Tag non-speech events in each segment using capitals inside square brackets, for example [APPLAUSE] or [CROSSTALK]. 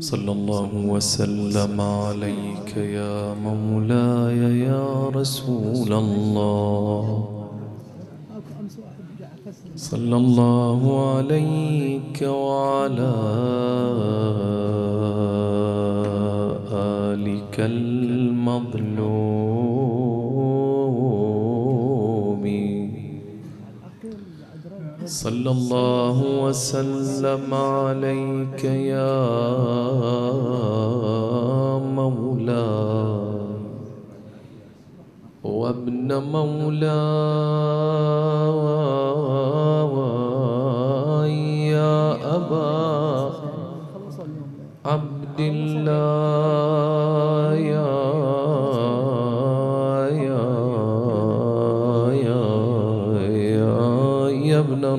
صلى الله وسلم عليك يا مولاي يا رسول الله. صلى الله عليك وعلى آلك المظلوم. صلى الله وسلم عليك يا مولاي. وابن مولاي يا أبا عبد الله.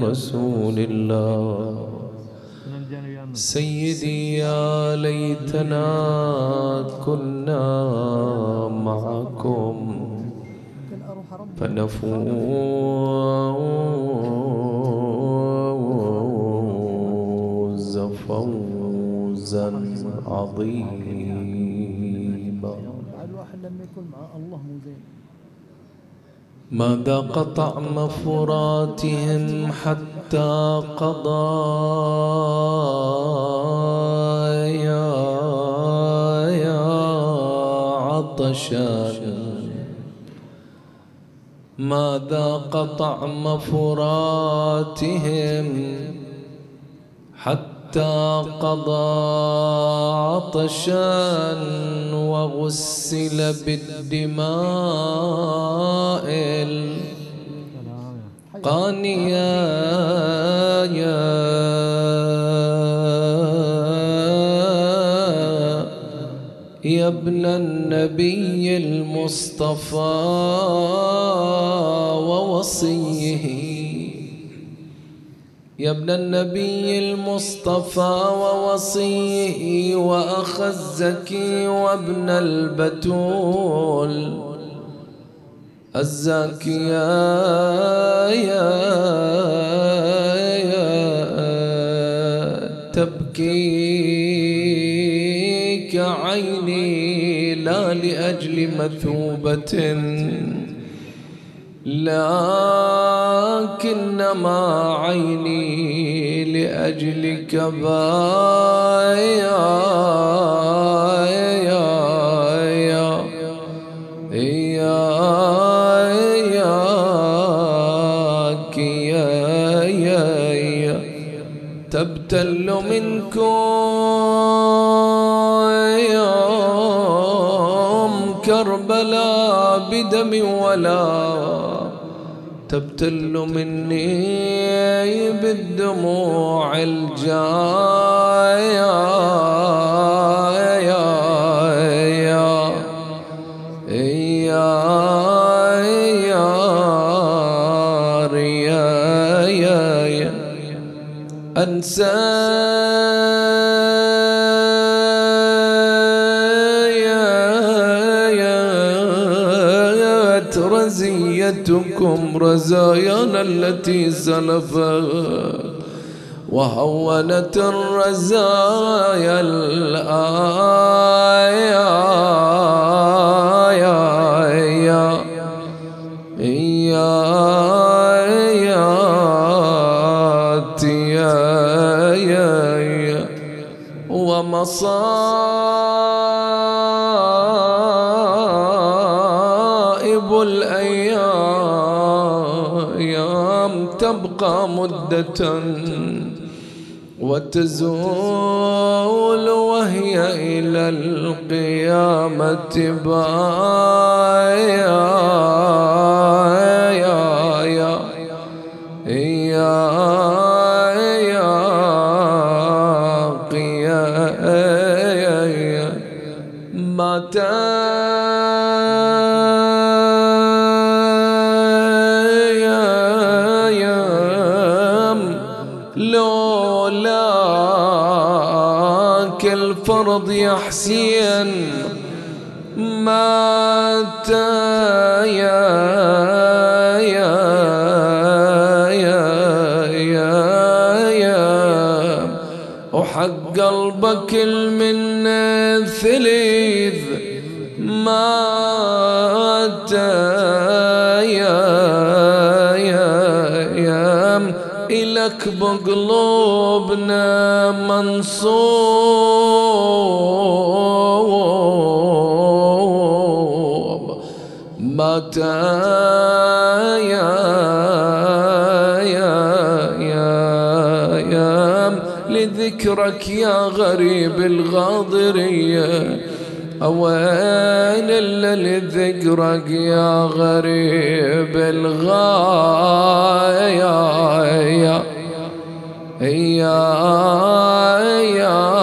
رسول الله. سيدي يا ليتنا كنا معكم فنفوز فوزا عظيما. الواحد لما يكون مع الله مو زين ما ذاق طعم فراتهم حتى قضى يا يا عطشا. ما ذاق طعم فراتهم حتى قضى عطشا وغسل بالدماء القانية. يا ابن النبي المصطفى ووصيه. يا ابن النبي المصطفى ووصيه وأخ الزكي وابن البتول. الزاكي يا يا يا تبكيك عيني لا لأجل مثوبة. لكنما عيني لأجلك بايا تبتل منكم كربلاء بدم ولا تبتل مني بالدموع الجاية. أنسى رزيتكم رزايانا التي سلفت وهونت الرزايا الآية ومصائب الأيام تبقى مدة وتزول وهي إلى القيامة بايا. الفرض يا حسين مات يا يا يا يا يا. وحق قلبك المنة ثليث. مات يا يا يا. إلك بقلوبنا منصوب مات يا يا يا لذكرك يا غريب الغاضرية. وين الا لذكرك يا غريب الغاية؟ يا يا يا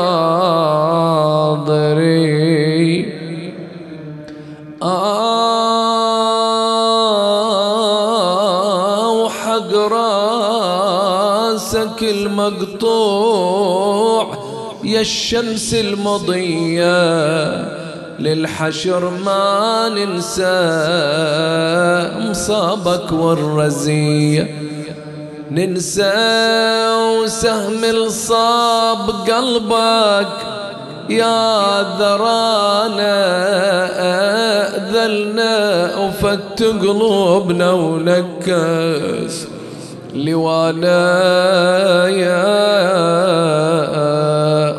راسك المقطوع يا الشمس المضية للحشر ما ننسى مصابك والرزية. ننسى وسهم الصاب قلبك يا ذرانا أذلنا وفت قلوبنا ونكس. لوانا يا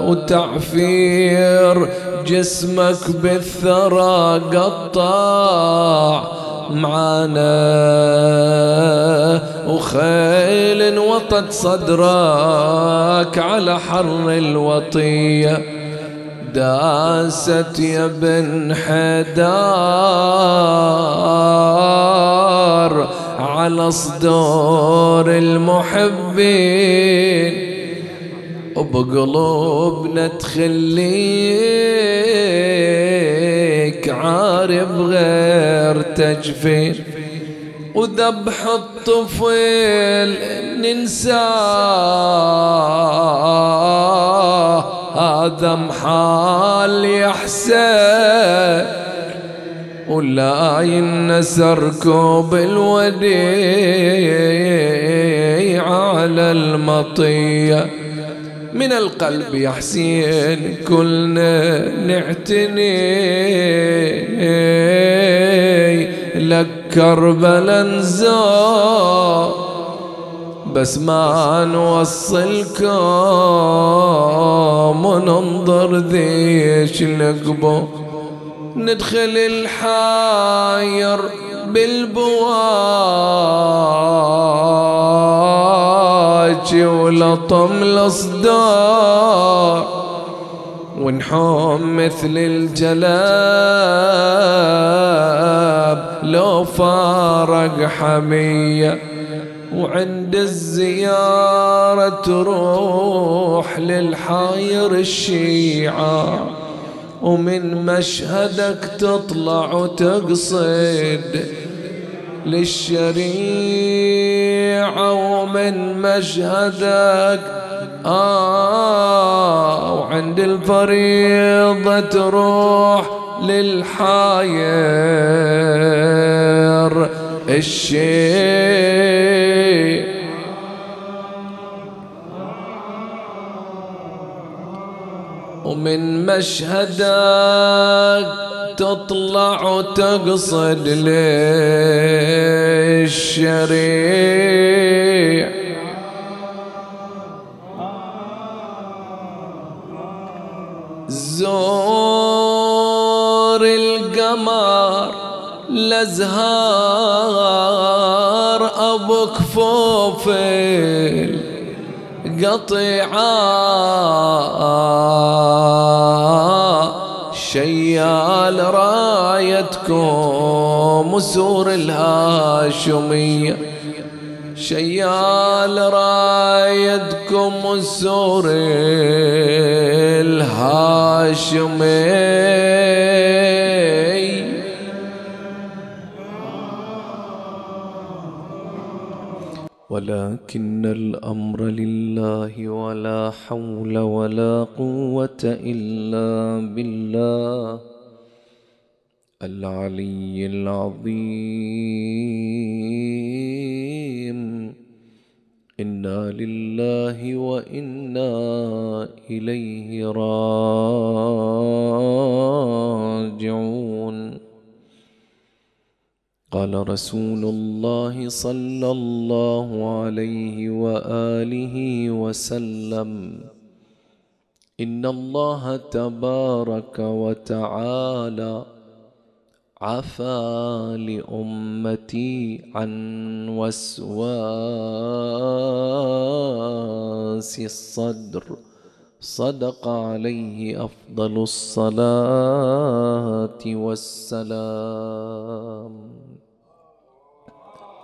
وتعفير جسمك بالثرى قطع معانا. وخيل وطت صدرك على حر الوطية. داست يا بن حدار. على صدور المحبين وبقلوبنا تخليك عارف غير تجفين وذبح الطفل ننساه هذا محال يحسن ولا ينسر كوب الوديع على المطية. من القلب يا حسين كلنا نعتني. لك كربلا بس ما نوصلكم وننظر ذيش لقبو ندخل الحاير بالبواج ولطم الاصدار ونحوم مثل الجلاب لو فارق حمية وعند الزيارة تروح للحاير الشيعة. ومن مشهدك تطلع وتقصد للشريعة ومن مشهدك آه وعند الفريضة تروح للحاير. الشيء ومن مشهدك تطلع وتقصد للشريع. زور القمر لازهار أبو كفوفل قطيعة شيال رايتكم وسور الهاشمية. شيال رايتكم وسور الهاشمي ولكن الأمر لله ولا حول ولا قوة إلا بالله العلي العظيم. إنا لله وإنا إليه راجعون. قال رسول الله صلى الله عليه وآله وسلم إن الله تبارك وتعالى عفا لأمتي عن وسواس الصدر صدق عليه أفضل الصلاة والسلام.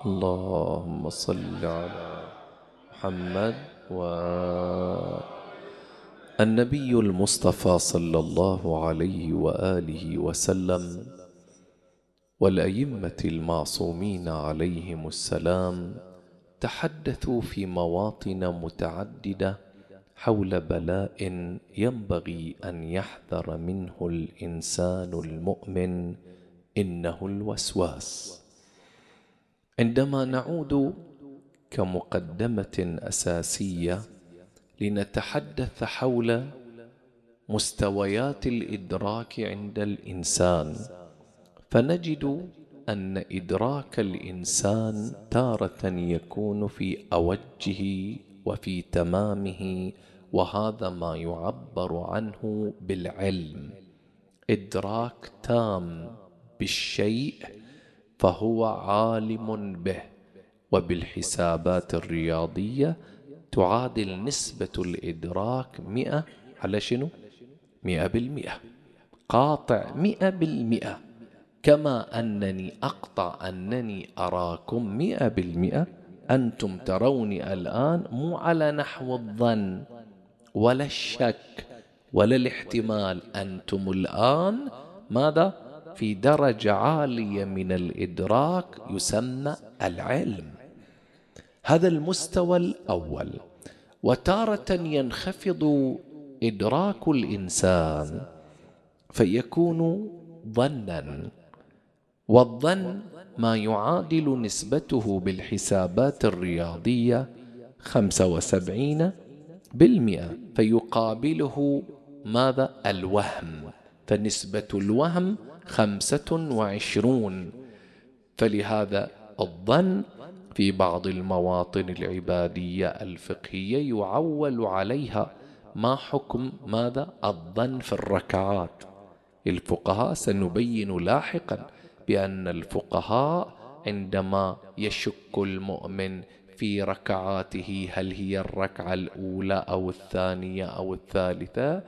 اللهم صل على محمد و النبي المصطفى صلى الله عليه وآله وسلم والأئمة المعصومين عليهم السلام تحدثوا في مواطن متعددة حول بلاء ينبغي أن يحذر منه الإنسان المؤمن إنه الوسواس. عندما نعود كمقدمة أساسية لنتحدث حول مستويات الإدراك عند الإنسان فنجد أن إدراك الإنسان تارة يكون في أوجه وفي تمامه وهذا ما يعبر عنه بالعلم. إدراك تام بالشيء فهو عالم به وبالحسابات الرياضية تعادل نسبة الإدراك مئة على شنو؟ مئة بالمئة. قاطع مئة بالمئة. كما أنني أقطع أنني أراكم مئة بالمئة أنتم تروني الآن مو على نحو الظن ولا الشك ولا الاحتمال. أنتم الآن ماذا؟ في درجة عالية من الإدراك يسمى العلم. هذا المستوى الأول. وتارة ينخفض إدراك الإنسان فيكون ظنا. والظن ما يعادل نسبته بالحسابات الرياضية خمسة وسبعين بالمئة فيقابله ماذا؟ الوهم. فنسبة الوهم خمسة وعشرون. فلهذا الظن في بعض المواطن العبادية الفقهية يعول عليها ما حكم ماذا؟ الظن في الركعات. الفقهاء سنبين لاحقا بأن الفقهاء عندما يشك المؤمن في ركعاته هل هي الركعة الأولى أو الثانية أو الثالثة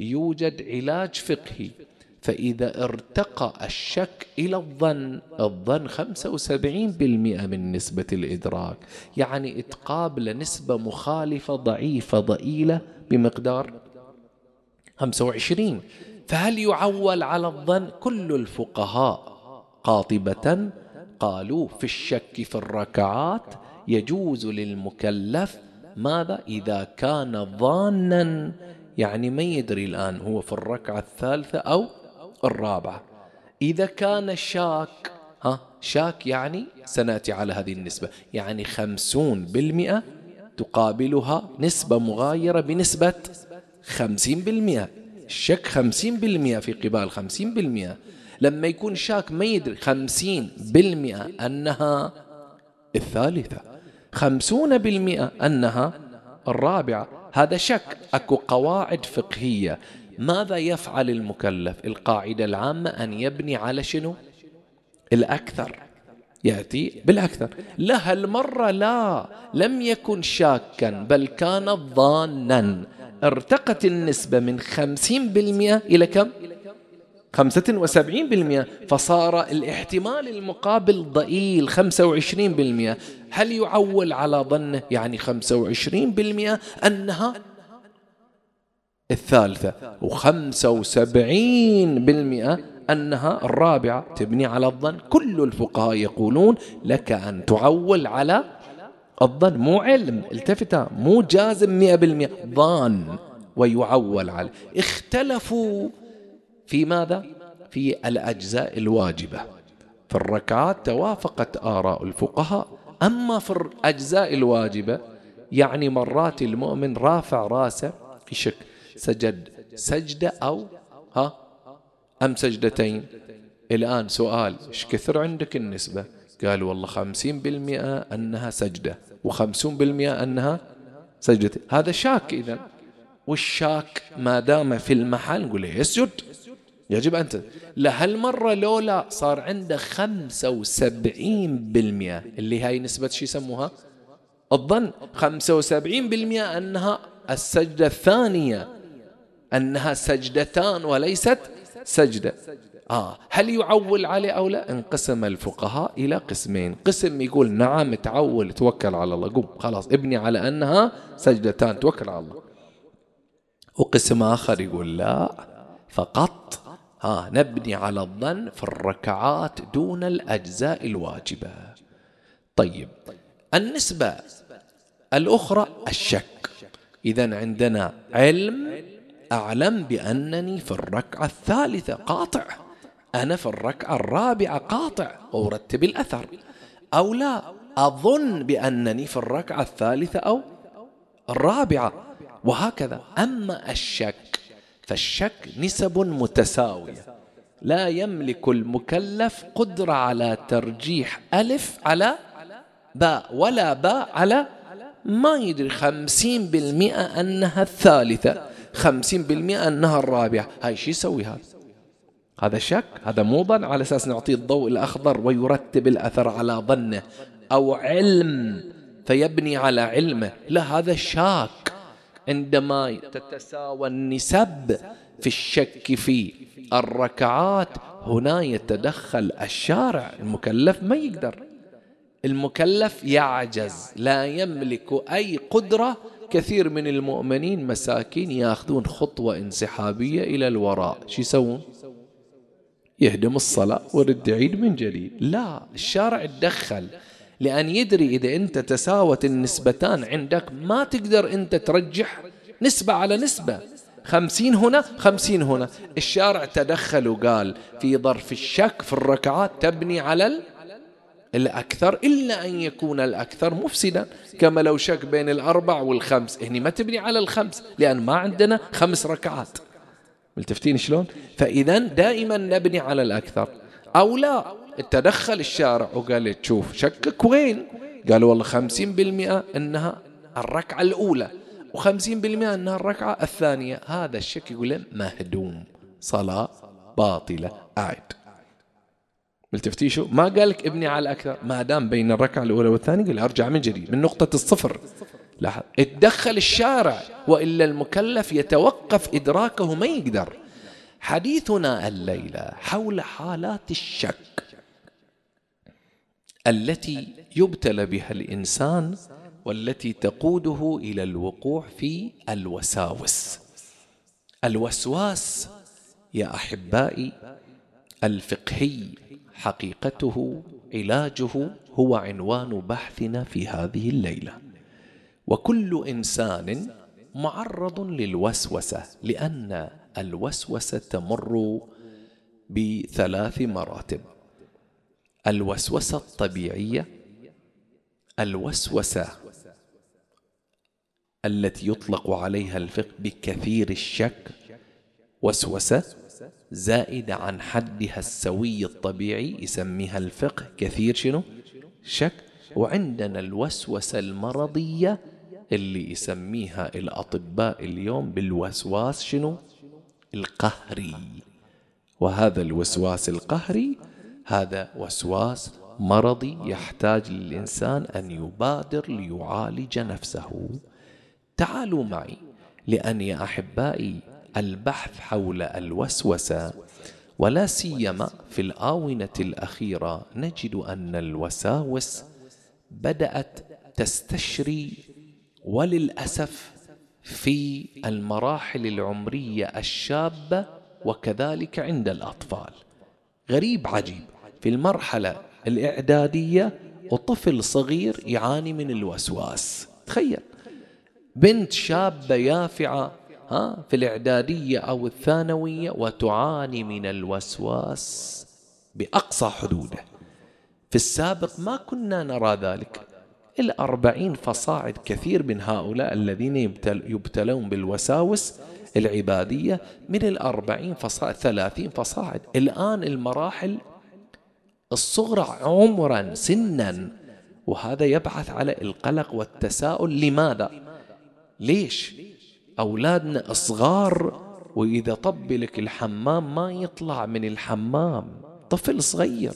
يوجد علاج فقهي. فإذا ارتقى الشك إلى الظن الظن 75% من نسبة الإدراك يعني إتقابل نسبة مخالفة ضعيفة ضئيلة بمقدار 25 فهل يعول على الظن كل الفقهاء قاطبة؟ قالوا في الشك في الركعات يجوز للمكلف ماذا؟ إذا كان ظانا يعني ما يدري الآن هو في الركعة الثالثة أو الرابعة. إذا كان شاك ها شاك يعني سنأتي على هذه النسبة يعني خمسون بالمئة تقابلها نسبة مغايرة بنسبة خمسين بالمئة. الشك خمسين بالمئة في قبال خمسين بالمئة. لما يكون شاك ما يدري خمسين بالمئة أنها الثالثة. خمسون بالمئة أنها الرابعة. هذا شك أكو قواعد فقهية. ماذا يفعل المكلف؟ القاعدة العامة أن يبني على شنو؟ الأكثر. يأتي بالأكثر. لا هالمرة لا. لم يكن شاكا بل كان ظانا. ارتقت النسبة من خمسين بالمئة إلى كم؟ خمسة وسبعين بالمئة. فصار الاحتمال المقابل ضئيل خمسة وعشرين بالمئة. هل يعول على ظنه؟ يعني خمسة وعشرين بالمئة أنها الثالثة وخمسة وسبعين بالمئة أنها الرابعة تبني على الظن. كل الفقهاء يقولون لك أن تعول على الظن. مو علم التفت مو جازم مئة بالمئة. ظان ويعول عليه اختلفوا في ماذا؟ في الأجزاء الواجبة. في الركعات توافقت آراء الفقهاء. أما في الأجزاء الواجبة يعني مرات المؤمن رافع راسه في شك سجد. سجدة أو ها؟ أم سجدتين؟ الآن سؤال إيش كثر عندك النسبة؟ قال والله خمسين بالمئة أنها سجدة وخمسون بالمئة أنها سجدة. هذا شاك إذا والشاك ما دام في المحل نقول يسجد يجب أن لا هالمرة لولا صار عنده خمسة وسبعين بالمئة. اللي هاي نسبة شو يسموها؟ الظن. خمسة وسبعين بالمئة أنها السجدة الثانية. أنها سجدتان وليست سجدة. آه هل يعول عليه أو لا؟ انقسم الفقهاء إلى قسمين. قسم يقول نعم تعول توكل على الله. قم خلاص ابني على أنها سجدتان توكل على الله. وقسم آخر يقول لا فقط. ها نبني على الظن في الركعات دون الأجزاء الواجبة. طيب النسبة الأخرى الشك. إذا عندنا علم أعلم بأنني في الركعة الثالثة قاطع. أنا في الركعة الرابعة قاطع. وأرتب الأثر. أو لا أظن بأنني في الركعة الثالثة أو الرابعة. وهكذا. أما الشك فالشك نسب متساوية. لا يملك المكلف قدرة على ترجيح ألف على باء ولا باء على ما يدري خمسين بالمئة أنها الثالثة. خمسين بالمئة أنها الرابعة. هاي شو يسوي هذا هذا شك؟ هذا مو ظن. على أساس نعطيه الضوء الأخضر ويرتب الأثر على ظنه أو علم. فيبني على علمه. لا هذا شاك. عندما تتساوى النسب في الشك في الركعات هنا يتدخل الشارع. المكلف ما يقدر. المكلف يعجز. لا يملك أي قدرة كثير من المؤمنين مساكين ياخذون خطوة انسحابية إلى الوراء. شو يسوون؟ يهدم الصلاة ورد يعيد من جديد. لا الشارع تدخل. لأن يدري إذا أنت تساوت النسبتان عندك ما تقدر أنت ترجح نسبة على نسبة. خمسين هنا خمسين هنا. الشارع تدخل وقال في ظرف الشك في الركعات تبني على الأكثر إلا أن يكون الأكثر مفسدا كما لو شك بين الأربع والخمس. هني ما تبني على الخمس لأن ما عندنا خمس ركعات. ملتفتين شلون؟ فإذا دائما نبني على الأكثر. أو لا تدخل الشارع وقال تشوف شكك وين؟ قالوا والله خمسين بالمئة أنها الركعة الأولى وخمسين بالمئة أنها الركعة الثانية. هذا الشك يقول مهدوم صلاة باطلة أعد. ملتفتي شو ما قال لك ابني على الأكثر؟ ما دام بين الركعة الأولى والثانية قال أرجع من جديد من نقطة الصفر. لاحظ. اتدخل الشارع وإلا المكلف يتوقف إدراكه ما يقدر. حديثنا الليلة حول حالات الشك التي يبتلى بها الإنسان والتي تقوده إلى الوقوع في الوساوس. الوسواس يا أحبائي الفقهي حقيقته علاجه هو عنوان بحثنا في هذه الليلة. وكل إنسان معرض للوسوسة لأن الوسوسة تمر بثلاث مراتب. الوسوسة الطبيعية الوسوسة التي يطلق عليها الفقه بكثير الشك وسوسة زائدة عن حدها السوي الطبيعي يسميها الفقه كثير شنو؟ شك. وعندنا الوسوسة المرضية اللي يسميها الأطباء اليوم بالوسواس شنو؟ القهري. وهذا الوسواس القهري هذا وسواس مرضي يحتاج للإنسان أن يبادر ليعالج نفسه. تعالوا معي لأن يا أحبائي البحث حول الوسوسة ولا سيما في الآونة الأخيرة نجد أن الوساوس بدأت تستشري وللأسف في المراحل العمرية الشابة وكذلك عند الأطفال. غريب عجيب في المرحلة الإعدادية وطفل صغير يعاني من الوسواس. تخيل بنت شابة يافعة في الإعدادية أو الثانوية وتعاني من الوسواس بأقصى حدوده. في السابق ما كنا نرى ذلك. الأربعين فصاعد كثير من هؤلاء الذين يبتل يبتلون بالوساوس العبادية. من الأربعين فصاعد ثلاثين فصاعد. الآن المراحل الصغرى عمرا سنا. وهذا يبعث على القلق والتساؤل لماذا؟ ليش؟ أولادنا صغار وإذا طب لك الحمام ما يطلع من الحمام. طفل صغير.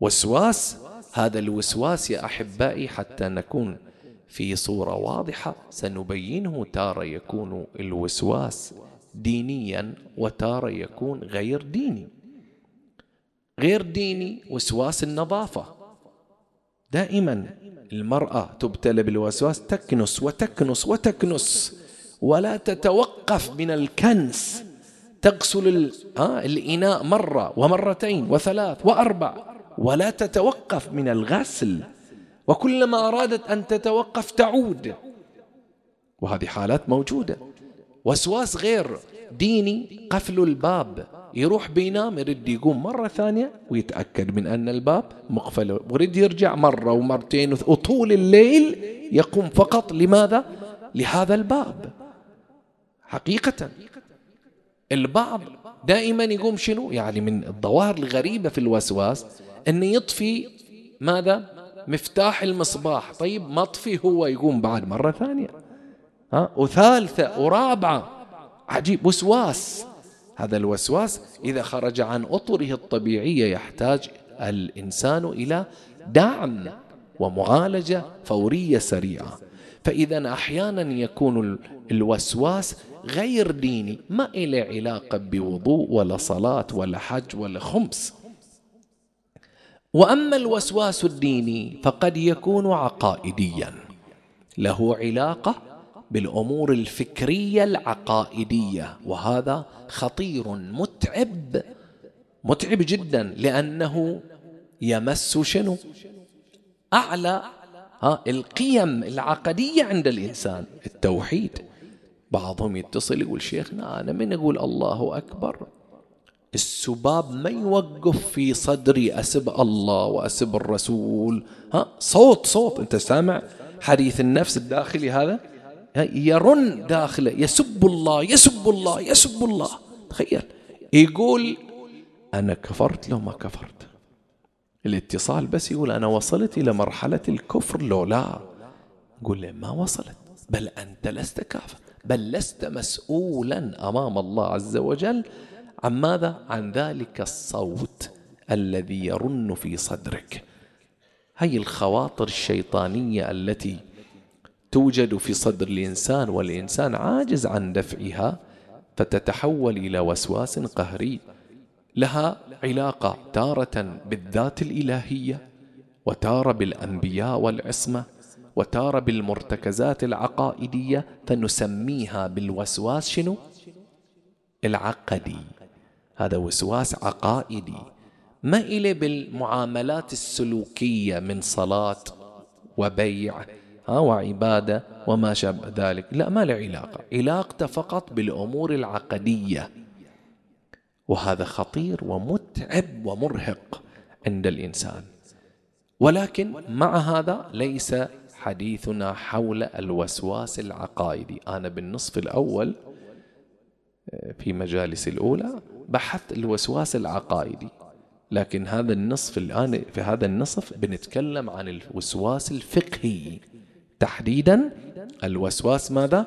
وسواس هذا الوسواس يا أحبائي حتى نكون في صورة واضحة سنبينه تارة يكون الوسواس دينيا وتارة يكون غير ديني. غير ديني وسواس النظافة. دائما المرأة تبتلى بالوسواس تكنس وتكنس وتكنس ولا تتوقف من الكنس. تغسل الإناء مرة ومرتين وثلاث وأربع ولا تتوقف من الغسل. وكلما أرادت أن تتوقف تعود. وهذه حالات موجودة. وسواس غير ديني قفل الباب. يروح بينام يرد يقوم مرة ثانية ويتأكد من أن الباب مقفل. ويرد يرجع مرة ومرتين وطول الليل يقوم فقط. لماذا؟ لهذا الباب. حقيقة البعض دائما يقوم شنو؟ يعني من الظواهر الغريبة في الوسواس أنه يطفي ماذا؟ مفتاح المصباح. طيب مطفي هو يقوم بعد مرة ثانية. ها؟ وثالثة ورابعة عجيب وسواس. هذا الوسواس إذا خرج عن أطره الطبيعية يحتاج الإنسان إلى دعم ومعالجة فورية سريعة. فإذا أحيانا يكون الوسواس غير ديني ما إلى علاقة بوضوء ولا صلاة ولا حج ولا خمس. وأما الوسواس الديني فقد يكون عقائديا له علاقة بالأمور الفكرية العقائدية وهذا خطير متعب متعب جدا لأنه يمس شنو؟ أعلى ها القيم العقدية عند الإنسان التوحيد. بعضهم يتصل يقول شيخنا أنا من أقول الله أكبر؟ السباب ما يوقف في صدري أسب الله وأسب الرسول. ها صوت صوت أنت سامع حديث النفس الداخلي هذا؟ يرن داخله يسب الله يسب الله يسب الله. تخيل. يقول أنا كفرت لو ما كفرت. الاتصال بس يقول أنا وصلت إلى مرحلة الكفر. لو لا له ما وصلت؟ بل أنت لست كافر بل لست مسؤولا أمام الله عز وجل. عن ماذا؟ عن ذلك الصوت الذي يرن في صدرك. هي الخواطر الشيطانية التي توجد في صدر الإنسان والإنسان عاجز عن دفعها فتتحول إلى وسواس قهري. لها علاقة تارة بالذات الإلهية وتارة بالأنبياء والعصمة وتارة بالمرتكزات العقائدية فنسميها بالوسواس شنو؟ العقدي. هذا وسواس عقائدي. ما إلي بالمعاملات السلوكية من صلاة وبيع ها وعبادة وما شابه ذلك. لا ما له علاقة. علاقته فقط بالأمور العقدية. وهذا خطير ومتعب ومرهق عند الإنسان. ولكن مع هذا ليس حديثنا حول الوسواس العقائدي. أنا بالنصف الأول في مجالس الأولى بحثت الوسواس العقائدي. لكن هذا النصف الآن في هذا النصف بنتكلم عن الوسواس الفقهي. تحديدا الوسواس ماذا؟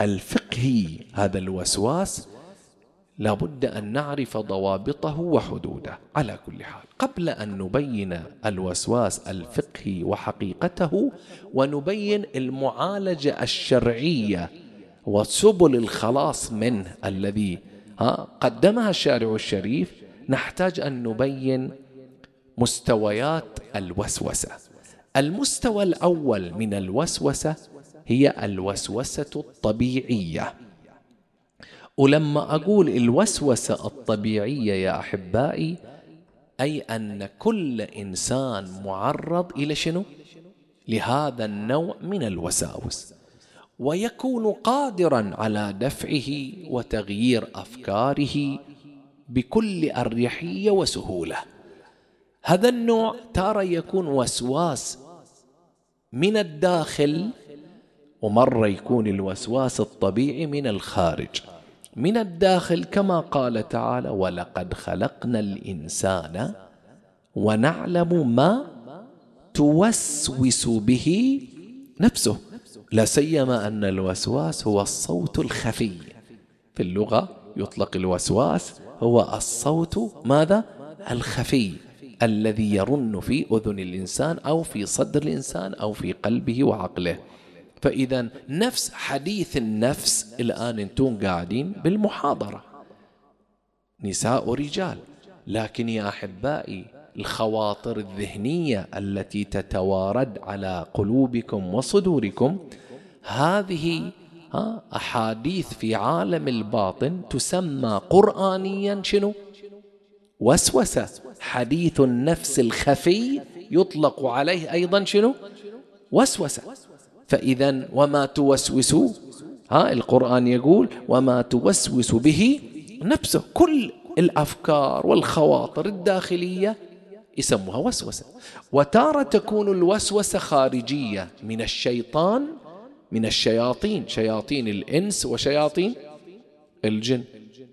الفقهي. هذا الوسواس لابد أن نعرف ضوابطه وحدوده. على كل حال قبل أن نبين الوسواس الفقهي وحقيقته ونبين المعالجة الشرعية وسبل الخلاص منه الذي ها قدمها الشارع الشريف نحتاج أن نبين مستويات الوسوسة. المستوى الأول من الوسوسة هي الوسوسة الطبيعية. ولما أقول الوسوسة الطبيعية يا أحبائي أي أن كل إنسان معرض إلى شنو؟ لهذا النوع من الوساوس. ويكون قادرا على دفعه وتغيير أفكاره بكل أريحية وسهولة. هذا النوع ترى يكون وسواس من الداخل ومرة يكون الوسواس الطبيعي من الخارج. من الداخل كما قال تعالى ولقد خلقنا الإنسان ونعلم ما توسوس به نفسه. لا سيما أن الوسواس هو الصوت الخفي. في اللغة يطلق الوسواس هو الصوت ماذا؟ الخفي. الذي يرن في أذن الإنسان أو في صدر الإنسان أو في قلبه وعقله. فإذا نفس حديث النفس الآن أنتم قاعدين بالمحاضرة. نساء ورجال. لكن يا أحبائي الخواطر الذهنية التي تتوارد على قلوبكم وصدوركم هذه أحاديث في عالم الباطن تسمى قرآنيا شنو؟ وسوسة. حديث النفس الخفي يطلق عليه أيضا شنو؟ وسوسة. فإذا وما توسوس ها القرآن يقول وما توسوس به نفسه. كل الأفكار والخواطر الداخلية يسموها وسوسة. وتارة تكون الوسوسة خارجية من الشيطان من الشياطين شياطين الإنس وشياطين الجن.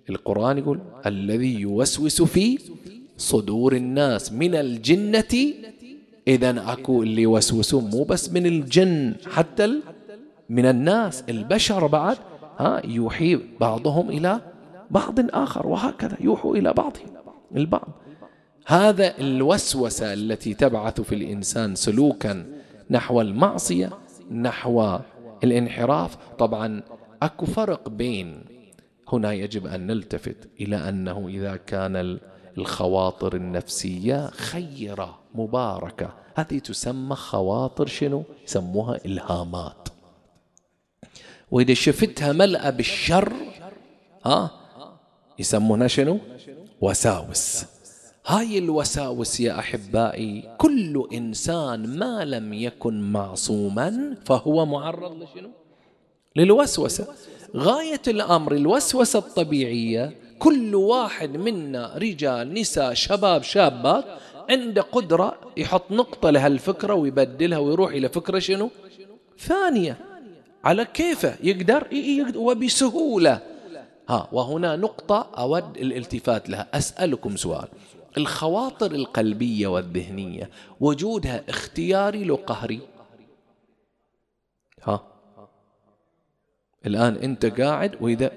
القرآن يقول الذي يوسوس في صدور الناس من الجنة. إذا أكو اللي يوسوسون مو بس من الجن حتى من الناس البشر بعد ها يوحي بعضهم إلى بعض آخر وهكذا يوحوا إلى بعضهم البعض. هذا الوسوسة التي تبعث في الإنسان سلوكا نحو المعصية نحو الانحراف. طبعا أكو فرق بين هنا يجب أن نلتفت إلى أنه إذا كان الخواطر النفسية خيرة مباركة هذه تسمى خواطر شنو؟ يسموها إلهامات وإذا شفتها ملأ بالشر ها يسمونها شنو؟ وساوس هاي الوساوس يا أحبائي كل إنسان ما لم يكن معصوما فهو معرض لشنو؟ للوسوسة غاية الأمر الوسوسة الطبيعية كل واحد منا رجال نساء شباب شابات عنده قدرة يحط نقطة لهالفكره ويبدلها ويروح إلى فكرة شنو؟ ثانية. على كيفه يقدر, يقدر. وبسهولة. ها وهنا نقطة أود الالتفات لها. أسألكم سؤال. الخواطر القلبية والذهنية وجودها اختياري لو قهري؟ ها. الآن أنت قاعد وإذا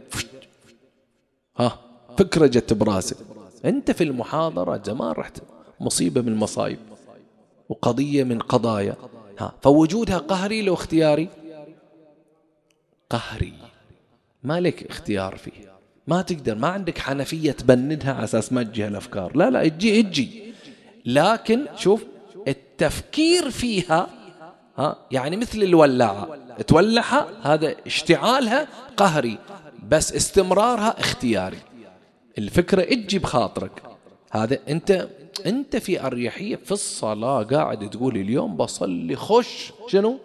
ها. فكرة جت براسك أنت في المحاضرة زمان رحت مصيبة من المصايب وقضية من قضايا. ها فوجودها قهري لو اختياري؟ قهري. ما لك اختيار فيه. ما تقدر ما عندك حنفية تبندها على أساس ما تجي الأفكار لا لا أجي أجي. لكن شوف التفكير فيها ها يعني مثل الولاعة. تولعها هذا اشتعالها قهري بس استمرارها اختياري. الفكرة أجي بخاطرك. هذا انت انت في أريحية في الصلاة قاعد تقول اليوم بصلي خش شنو؟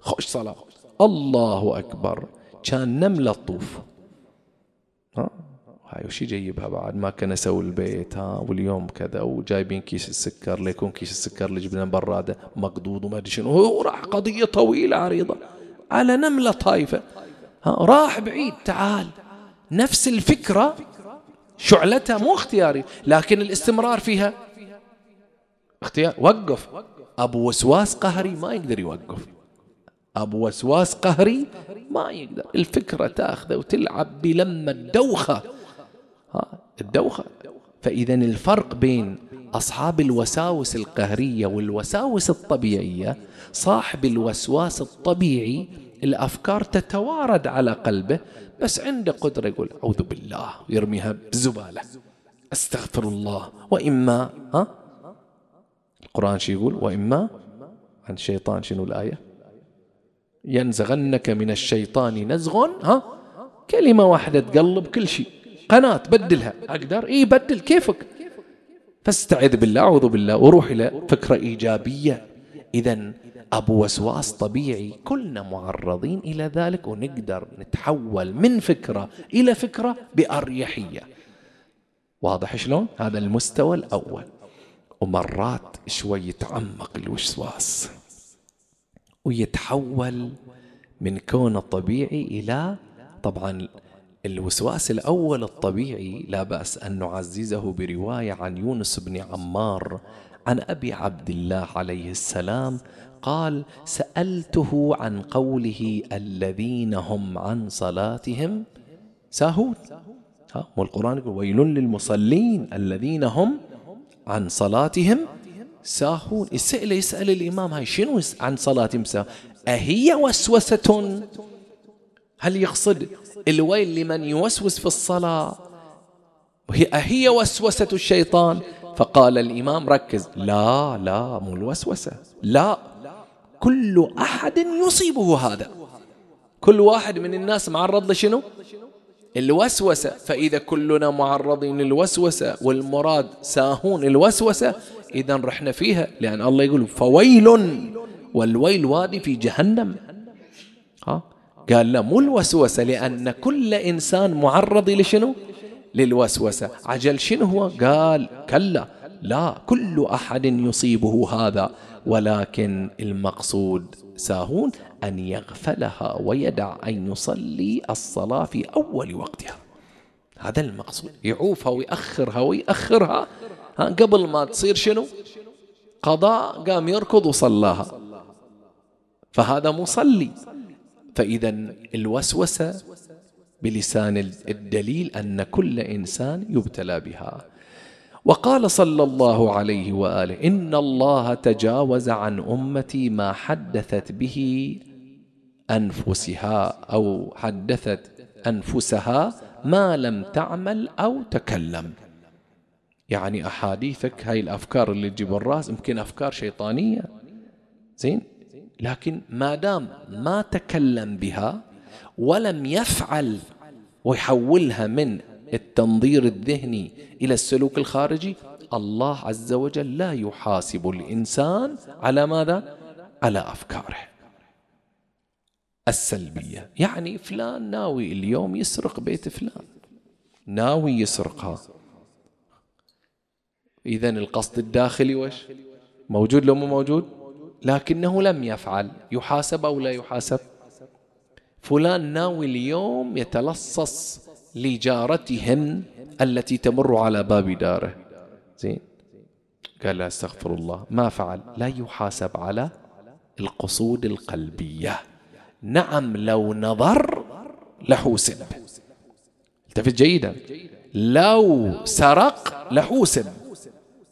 خش صلاة. الله أكبر. كان نملة تطوف. ها؟ هاي وش يجيبها بعد؟ ما كنسوا البيت ها؟ واليوم كذا وجايبين كيس السكر ليكون كيس السكر اللي جبنا برادة مقضوض وما أدري شنو. وراح قضية طويلة عريضة. على نملة طايفة. ها؟ راح بعيد. تعال. نفس الفكرة شعلتها مو اختياري لكن الاستمرار فيها. اختيار وقف. أبو وسواس قهري ما يقدر يوقف. أبو وسواس قهري ما يقدر. الفكرة تاخذه وتلعب بلما الدوخة. ها الدوخة. فإذا الفرق بين أصحاب الوساوس القهرية والوساوس الطبيعية صاحب الوسواس الطبيعي الأفكار تتوارد على قلبه بس عنده قدرة يقول أعوذ بالله ويرميها بزبالة. أستغفر الله. وإما ها؟ القرآن شو يقول؟ وإما عن الشيطان شنو الآية؟ ينزغنك من الشيطان نزغ ها؟ كلمة واحدة تقلب كل شيء قناة بدلها. أقدر؟ إيه بدل كيفك. فاستعذ بالله أعوذ بالله. وروح إلى فكرة إيجابية. إذا أبو وسواس طبيعي كلنا معرضين إلى ذلك ونقدر نتحول من فكرة إلى فكرة بأريحية. واضح شلون؟ هذا المستوى الأول. ومرات شوي يتعمق الوسواس. ويتحول من كونه طبيعي إلى طبعا الوسواس الأول الطبيعي لا بأس أن نعززه برواية عن يونس بن عمار عن أبي عبد الله عليه السلام قال سألته عن قوله الذين هم عن صلاتهم ساهون. ها والقرآن يقول ويل للمصلين الذين هم عن صلاتهم ساهون. يسأل يسأل الإمام هاي شنو عن صلاتهم ساهون؟ أهي وسوسة؟ هل يقصد الويل لمن يوسوس في الصلاة؟ أهي وسوسة الشيطان؟ فقال الإمام ركز. لا لا مو الوسوسة. لا. كل أحد يصيبه هذا. كل واحد من الناس معرض لشنو؟ الوسوسة. فإذا كلنا معرضين للوسوسة والمراد ساهون الوسوسة إذا رحنا فيها لأن الله يقول فويل والويل وادي في جهنم. ها؟ قال لا مو الوسوسة لأن كل إنسان معرض لشنو؟ للوسوسة. عجل شنو هو؟ قال كلا. لا كل أحد يصيبه هذا ولكن المقصود ساهون أن يغفلها ويدع أن يصلي الصلاة في أول وقتها. هذا المقصود. يعوفها ويأخرها ويأخرها. ها قبل ما تصير شنو؟ قضاء قام يركض وصلاها. فهذا مصلي. فإذا الوسوسة بلسان الدليل أن كل إنسان يبتلى بها. وقال صلى الله عليه وآله إن الله تجاوز عن أمتي ما حدثت به أنفسها أو حدثت أنفسها ما لم تعمل أو تكلم. يعني أحاديثك هاي الأفكار اللي تجيب الرأس يمكن أفكار شيطانية. زين؟ لكن ما دام ما تكلم بها ولم يفعل ويحولها من التنظير الذهني إلى السلوك الخارجي الله عز وجل لا يحاسب الإنسان على ماذا؟ على أفكاره. السلبية. يعني فلان ناوي اليوم يسرق بيت فلان. ناوي يسرقها. اذا القصد الداخلي وش؟ موجود لو مو موجود؟ لكنه لم يفعل. يحاسب أو لا يحاسب؟ فلان ناوي اليوم يتلصص لجارتهم التي تمر على باب داره. زين. قال لا استغفر الله. ما فعل؟ لا يحاسب على القصود القلبية. نعم لو نظر لحوسب التفت جيدا. لو سرق لحوسب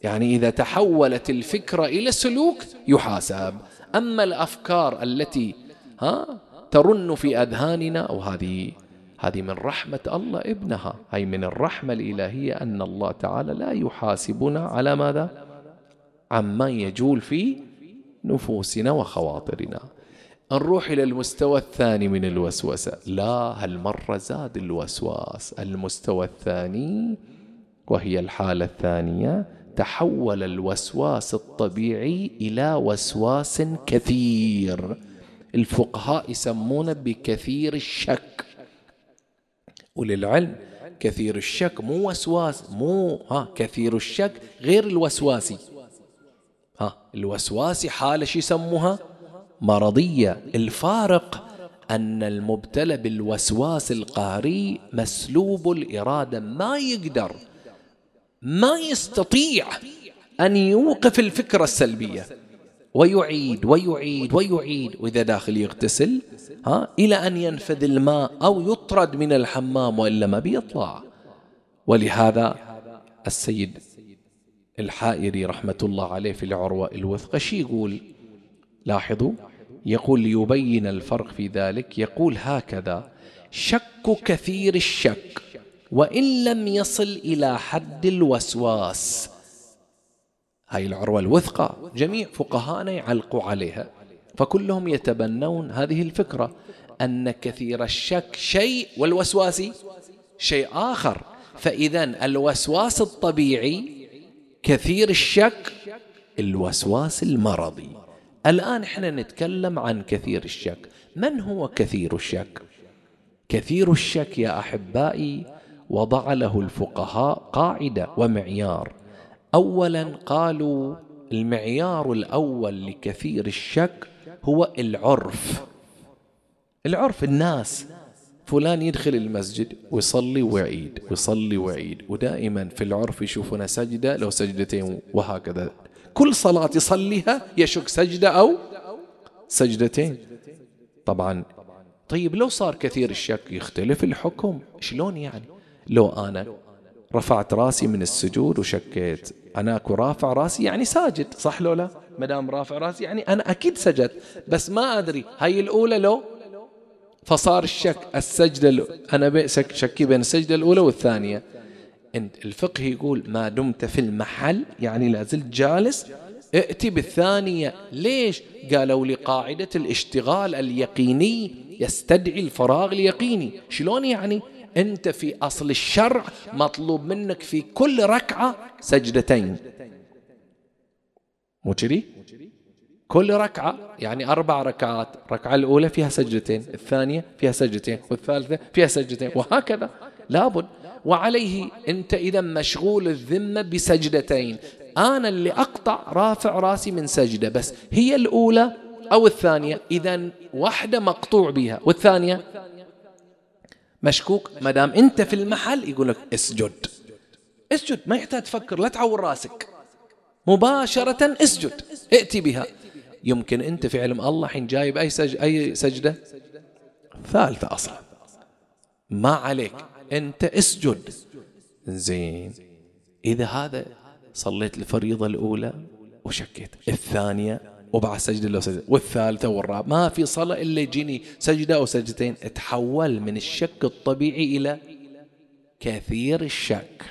يعني إذا تحولت الفكرة إلى سلوك يحاسب. أما الأفكار التي ها ترن في أذهاننا وهذه هذه من رحمة الله ابنها. هي من الرحمة الإلهية أن الله تعالى لا يحاسبنا على ماذا؟ عما يجول في نفوسنا وخواطرنا. نروح إلى المستوى الثاني من الوسوسة. لا هالمرة زاد الوسواس. المستوى الثاني وهي الحالة الثانية تحول الوسواس الطبيعي إلى وسواس كثير. الفقهاء يسمونه بكثير الشك. وللعلم كثير الشك مو وسواس مو ها كثير الشك غير الوسواسي ها الوسواسي حالة شو يسموها؟ مرضية. الفارق أن المبتلى بالوسواس القهري مسلوب الإرادة ما يقدر ما يستطيع أن يوقف الفكرة السلبية. ويعيد ويعيد ويعيد وإذا داخل يغتسل ها إلى أن ينفذ الماء أو يطرد من الحمام وإلا ما بيطلع. ولهذا السيد الحائري رحمة الله عليه في العروة الوثقة شي يقول؟ لاحظوا يقول ليبين الفرق في ذلك يقول هكذا شك كثير الشك وإن لم يصل إلى حد الوسواس. هاي العروة الوثقة جميع فقهانا يعلقوا عليها. فكلهم يتبنون هذه الفكرة أن كثير الشك شيء والوسواس شيء آخر. فإذا الوسواس الطبيعي كثير الشك الوسواس المرضي. الآن إحنا نتكلم عن كثير الشك. من هو كثير الشك؟ كثير الشك يا أحبائي وضع له الفقهاء قاعدة ومعيار. اولا قالوا المعيار الأول لكثير الشك هو العرف. العرف الناس. فلان يدخل المسجد ويصلي ويعيد ويصلي ويعيد ودائما في العرف يشوفون سجدة لو سجدتين وهكذا. كل صلاة يصليها يشك سجدة أو سجدتين. طبعا. طيب لو صار كثير الشك يختلف الحكم. شلون يعني؟ لو أنا رفعت رأسي من السجود وشكيت أنا أكو رافع رأسي يعني ساجد صح لو لا؟ مدام رافع رأسي يعني أنا أكيد سجدت بس ما أدري هاي الأولى لو؟ فصار الشك السجدة أنا شكي بين السجدة الأولى والثانية. الفقه يقول ما دمت في المحل يعني لا زلت جالس ائتي بالثانية. ليش؟ قالوا لقاعدة الاشتغال اليقيني يستدعي الفراغ اليقيني. شلون يعني؟ أنت في أصل الشرع مطلوب منك في كل ركعة سجدتين. مو كذي؟ كل ركعة يعني أربع ركعات الركعة الأولى فيها سجدتين الثانية فيها سجدتين والثالثة فيها سجدتين وهكذا. لابد. وعليه أنت إذا مشغول الذمة بسجدتين. أنا اللي أقطع رافع راسي من سجدة بس هي الأولى أو الثانية. إذا واحدة مقطوع بها والثانية؟ مشكوك. ما دام أنت في المحل يقول لك اسجد. اسجد ما يحتاج تفكر لا تعور راسك. مباشرة اسجد. ائتي بها. يمكن أنت في علم الله حين جايب أي, سج... أي سجدة؟ ثالثة أصلا. ما عليك. أنت اسجد. زين. إذا هذا صليت الفريضة الأولى وشكيت. الثانية وبعد سجدة لو سجدة والثالثة والرابعة ما في صلاة إلا يجيني سجدة أو سجدتين. تحول من الشك الطبيعي إلى كثير الشك.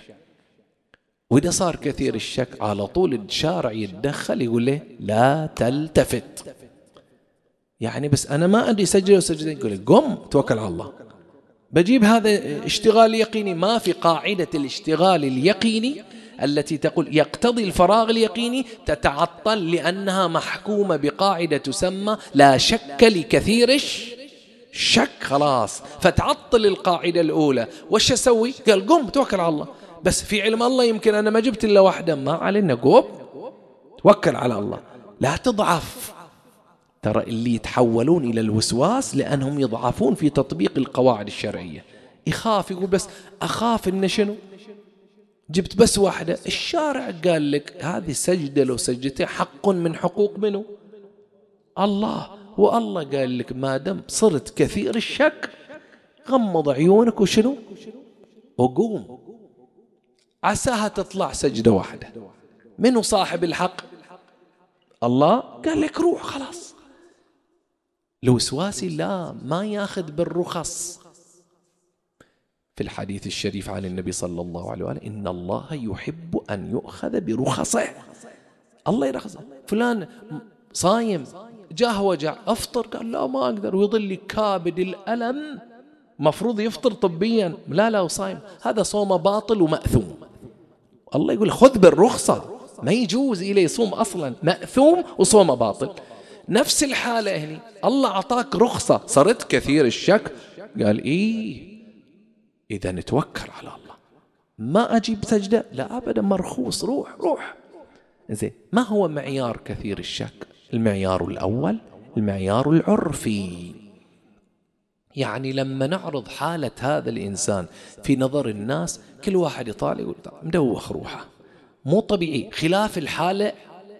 وإذا صار كثير الشك على طول الشارع يتدخل يقول له لا تلتفت. يعني بس أنا ما أدري سجدة وسجدتين يقول قم توكل على الله. بجيب هذا اشتغال يقيني. ما في قاعدة الاشتغال اليقيني التي تقول يقتضي الفراغ اليقيني تتعطل لأنها محكومة بقاعدة تسمى لا شك لكثير الشك خلاص. فتعطل القاعدة الأولى. وش أسوي؟ قال قم توكل على الله. بس في علم الله يمكن أنا ما جبت إلا واحدة. ما علينا قوم. توكل على الله. لا تضعف. ترى اللي يتحولون إلى الوسواس لأنهم يضعفون في تطبيق القواعد الشرعية. يخاف يقول بس أخاف إن شنو؟ جبت بس واحدة. الشارع قال لك هذه سجدة لو سجدتين حق من حقوق منه. الله والله قال لك ما دام صرت كثير الشك غمض عيونك وشنو؟ وقوم. عساها تطلع سجدة واحدة. منو صاحب الحق؟ الله. قال لك روح خلاص. الوسواسي لا ما ياخذ بالرخص. في الحديث الشريف عن النبي صلى الله عليه وآله إن الله يحب أن يؤخذ برخصه. الله يرخص فلان صايم جاه وجع أفطر قال لا ما أقدر ويظل كابد الألم مفروض يفطر طبيا. لا لا وصايم. هذا صوم باطل ومأثوم. الله يقول خذ بالرخصة. ما يجوز إليه يصوم أصلا. مأثوم وصوم باطل. نفس الحالة هنا الله أعطاك رخصة. صرت كثير الشك. قال إيه؟ إذا نتوكل على الله. ما أجيب سجدة؟ لا أبدا مرخوص. روح روح. زين ما هو معيار كثير الشك؟ المعيار الأول المعيار العرفي. يعني لما نعرض حالة هذا الإنسان في نظر الناس كل واحد يطالع يقول مدوخ روحه. مو طبيعي. خلاف الحالة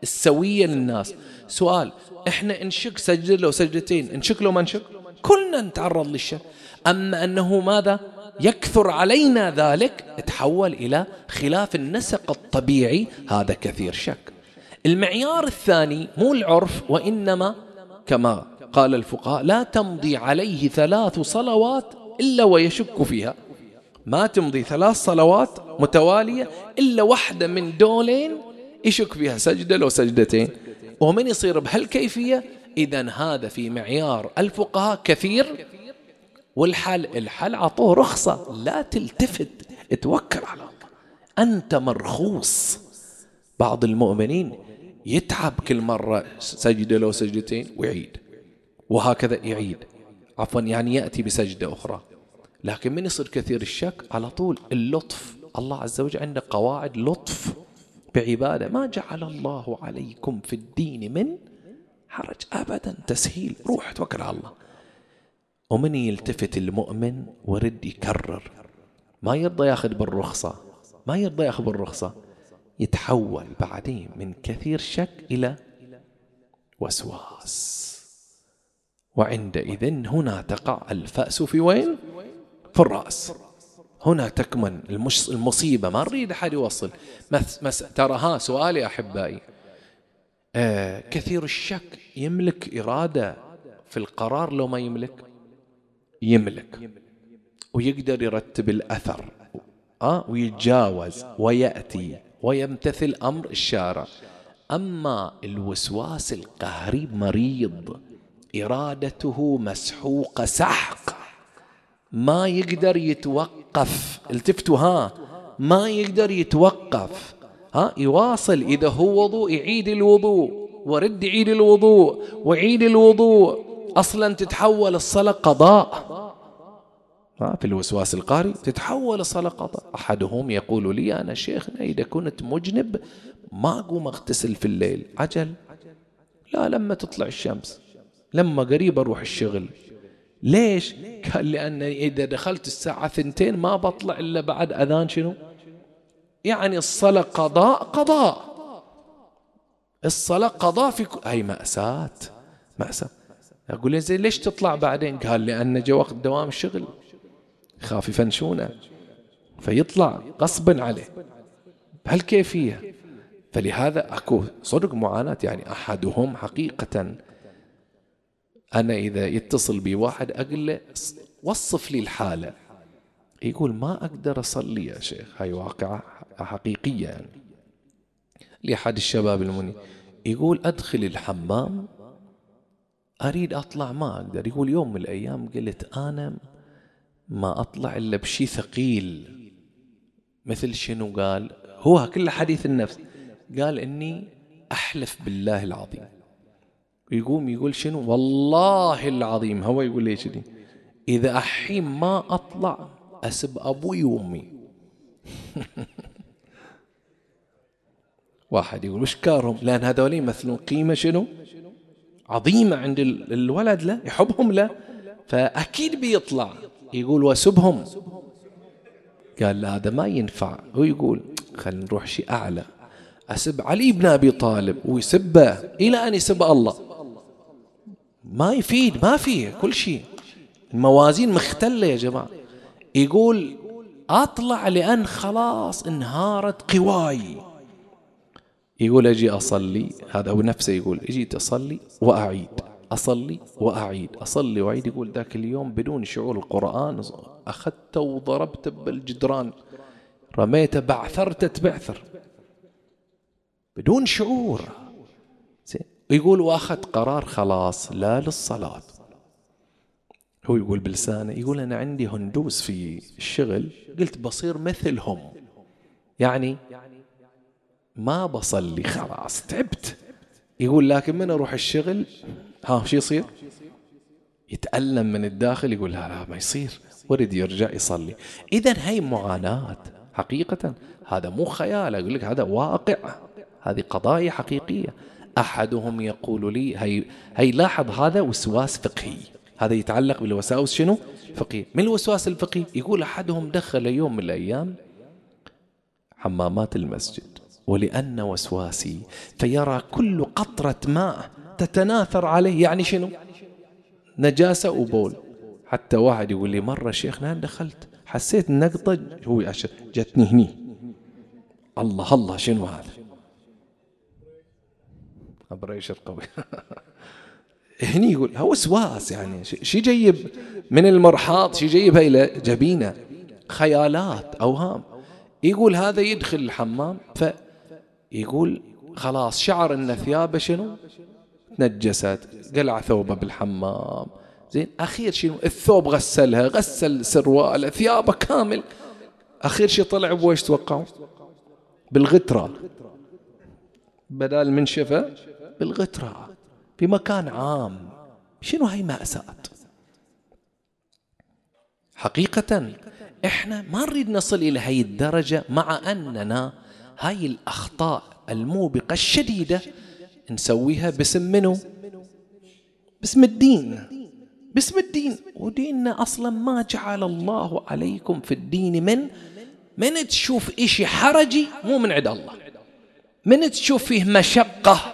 السوية للناس. سؤال إحنا نشك سجدة لو سجدتين نشك لو ما نشك؟ كلنا نتعرض للشك. أما أنه ماذا؟ يكثر علينا ذلك تحول إلى خلاف النسق الطبيعي هذا كثير شك. المعيار الثاني مو العرف وإنما كما قال الفقهاء لا تمضي عليه ثلاث صلوات إلا ويشك فيها. ما تمضي ثلاث صلوات متوالية إلا واحدة من دولين يشك فيها سجدة لو سجدتين. ومن يصير بهالكيفية؟ إذا هذا في معيار الفقهاء كثير والحل الحل عطوه رخصة لا تلتفت توكل على الله. أنت مرخوص. بعض المؤمنين يتعب كل مرة سجدة لو سجدتين ويعيد. وهكذا يعيد. عفوا يعني يأتي بسجدة أخرى. لكن من يصير كثير الشك؟ على طول اللطف. الله عز وجل عنده قواعد لطف بعبادة. ما جعل الله عليكم في الدين من حرج أبدا. تسهيل. روح توكل على الله. ومن يلتفت المؤمن ورد يكرر. ما يرضى ياخذ بالرخصة ما يرضى ياخذ بالرخصة. يتحول بعدين من كثير شك إلى وسواس. وعندئذ هنا تقع الفأس في وين؟ في الرأس. هنا تكمن المصيبة. ما نريد أحد يوصل. ترى ها سؤالي أحبائي. آه كثير الشك يملك إرادة في القرار لو ما يملك. يملك. ويقدر يرتب الأثر. آه ويتجاوز ويأتي ويمتثل أمر الشارع. أما الوسواس القهري مريض إرادته مسحوقة سحق ما يقدر يتوقف. التفتوا ها ما يقدر يتوقف. ها يواصل. إذا هو وضوء يعيد الوضوء. ورد يعيد الوضوء. وعيد الوضوء. أصلا تتحول الصلاة قضاء. في الوسواس القهري تتحول الصلاة قضاء. أحدهم يقول لي أنا شيخنا إذا كنت مجنب ما أقوم أغتسل في الليل. عجل. لا لما تطلع الشمس لما قريب أروح الشغل. ليش؟ قال لأن إذا دخلت الساعة ثنتين ما بطلع إلا بعد أذان شنو؟ يعني الصلاة قضاء قضاء. الصلاة قضاء في كل هاي مأساة. مأساة. أقول زين ليش تطلع بعدين؟ قال لأن جا وقت دوام الشغل خاف يفنشونه. فيطلع غصبا عليه بهالكيفية. فلهذا أكو صدق معاناة يعني أحدهم حقيقة. أنا إذا يتصل بي واحد أقول له وصف لي الحالة. يقول ما أقدر أصلي يا شيخ. هاي واقعة حقيقية يعني. لأحد الشباب المني. يقول أدخل الحمام أريد أطلع ما أقدر. يقول يوم من الأيام قلت أنا ما أطلع إلا بشي ثقيل. مثل شنو؟ قال هو كل حديث النفس. قال إني أحلف بالله العظيم. يقوم يقول شنو؟ والله العظيم. هو يقول لي كذي إذا أحين ما أطلع أسب أبوي وأمي [LAUGHS] واحد يقول وش كارهم؟ لأن هذول يمثلون قيمة شنو؟ عظيمة عند الولد له يحبهم له فأكيد بيطلع. يقول واسبهم قال لا هذا ما ينفع. هو يقول خلينا نروح شيء أعلى. أسب علي بن أبي طالب ويسبه إلى أن يسب الله. ما يفيد ما فيه كل شيء. الموازين مختلة يا جماعة. يقول أطلع لأن خلاص انهارت قواي. يقول أجي أصلي. هذا هو نفسه يقول أجيت أصلي وأعيد. أصلي وأعيد. أصلي وأعيد يقول ذاك اليوم بدون شعور القرآن أخذته وضربته بالجدران. رميته بعثرته بعثر. بدون شعور. يقول وأخذ قرار خلاص لا للصلاة. هو يقول بلسانه يقول أنا عندي هندوس في الشغل قلت بصير مثلهم. يعني ما بصلي خلاص تعبت. يقول لكن من أروح الشغل؟ ها شو يصير؟ يتألم من الداخل يقول لا لا ما يصير. ورد يرجع يصلي. إذا هي معاناة حقيقة. هذا مو خيال أقول لك هذا واقع. هذه قضايا حقيقية. أحدهم يقول لي هي, هي لاحظ هذا وسواس فقهي. هذا يتعلق بالوساوس شنو؟ فقهي. من الوسواس الفقهي؟ يقول أحدهم دخل يوم من الأيام حمامات المسجد. ولأن وسواسي فيرى كل قطرة ماء تتناثر عليه. يعني شنو؟ نجاسة وبول. حتى واحد يقول لي مرة شيخنا دخلت. حسيت نقطة. هو جتني هني. الله الله شنو هذا؟ بريشر قوي. [LAUGHS] هني يقول هو وسواس يعني. شي جيب من المرحاض شي جيبها إلى جبينة. خيالات أوهام. يقول هذا يدخل الحمام. فيقول خلاص شعر أن ثيابه شنو؟ تنجست قلع ثوبه بالحمام. زين أخير شنو؟ الثوب غسلها غسل سرواله ثيابه كامل. أخير شي طلع بويش توقعوا؟ بالغترة. بدل من شفه بالغترة. في مكان عام. شنو هاي مأساة؟ حقيقة إحنا ما نريد نصل إلى هاي الدرجة مع أننا هاي الأخطاء الموبقة الشديدة نسويها باسم منو؟ باسم الدين. باسم الدين. وديننا أصلا ما جعل الله عليكم في الدين من؟ من تشوف إشي حرجي مو من عند الله. من تشوف فيه مشقة.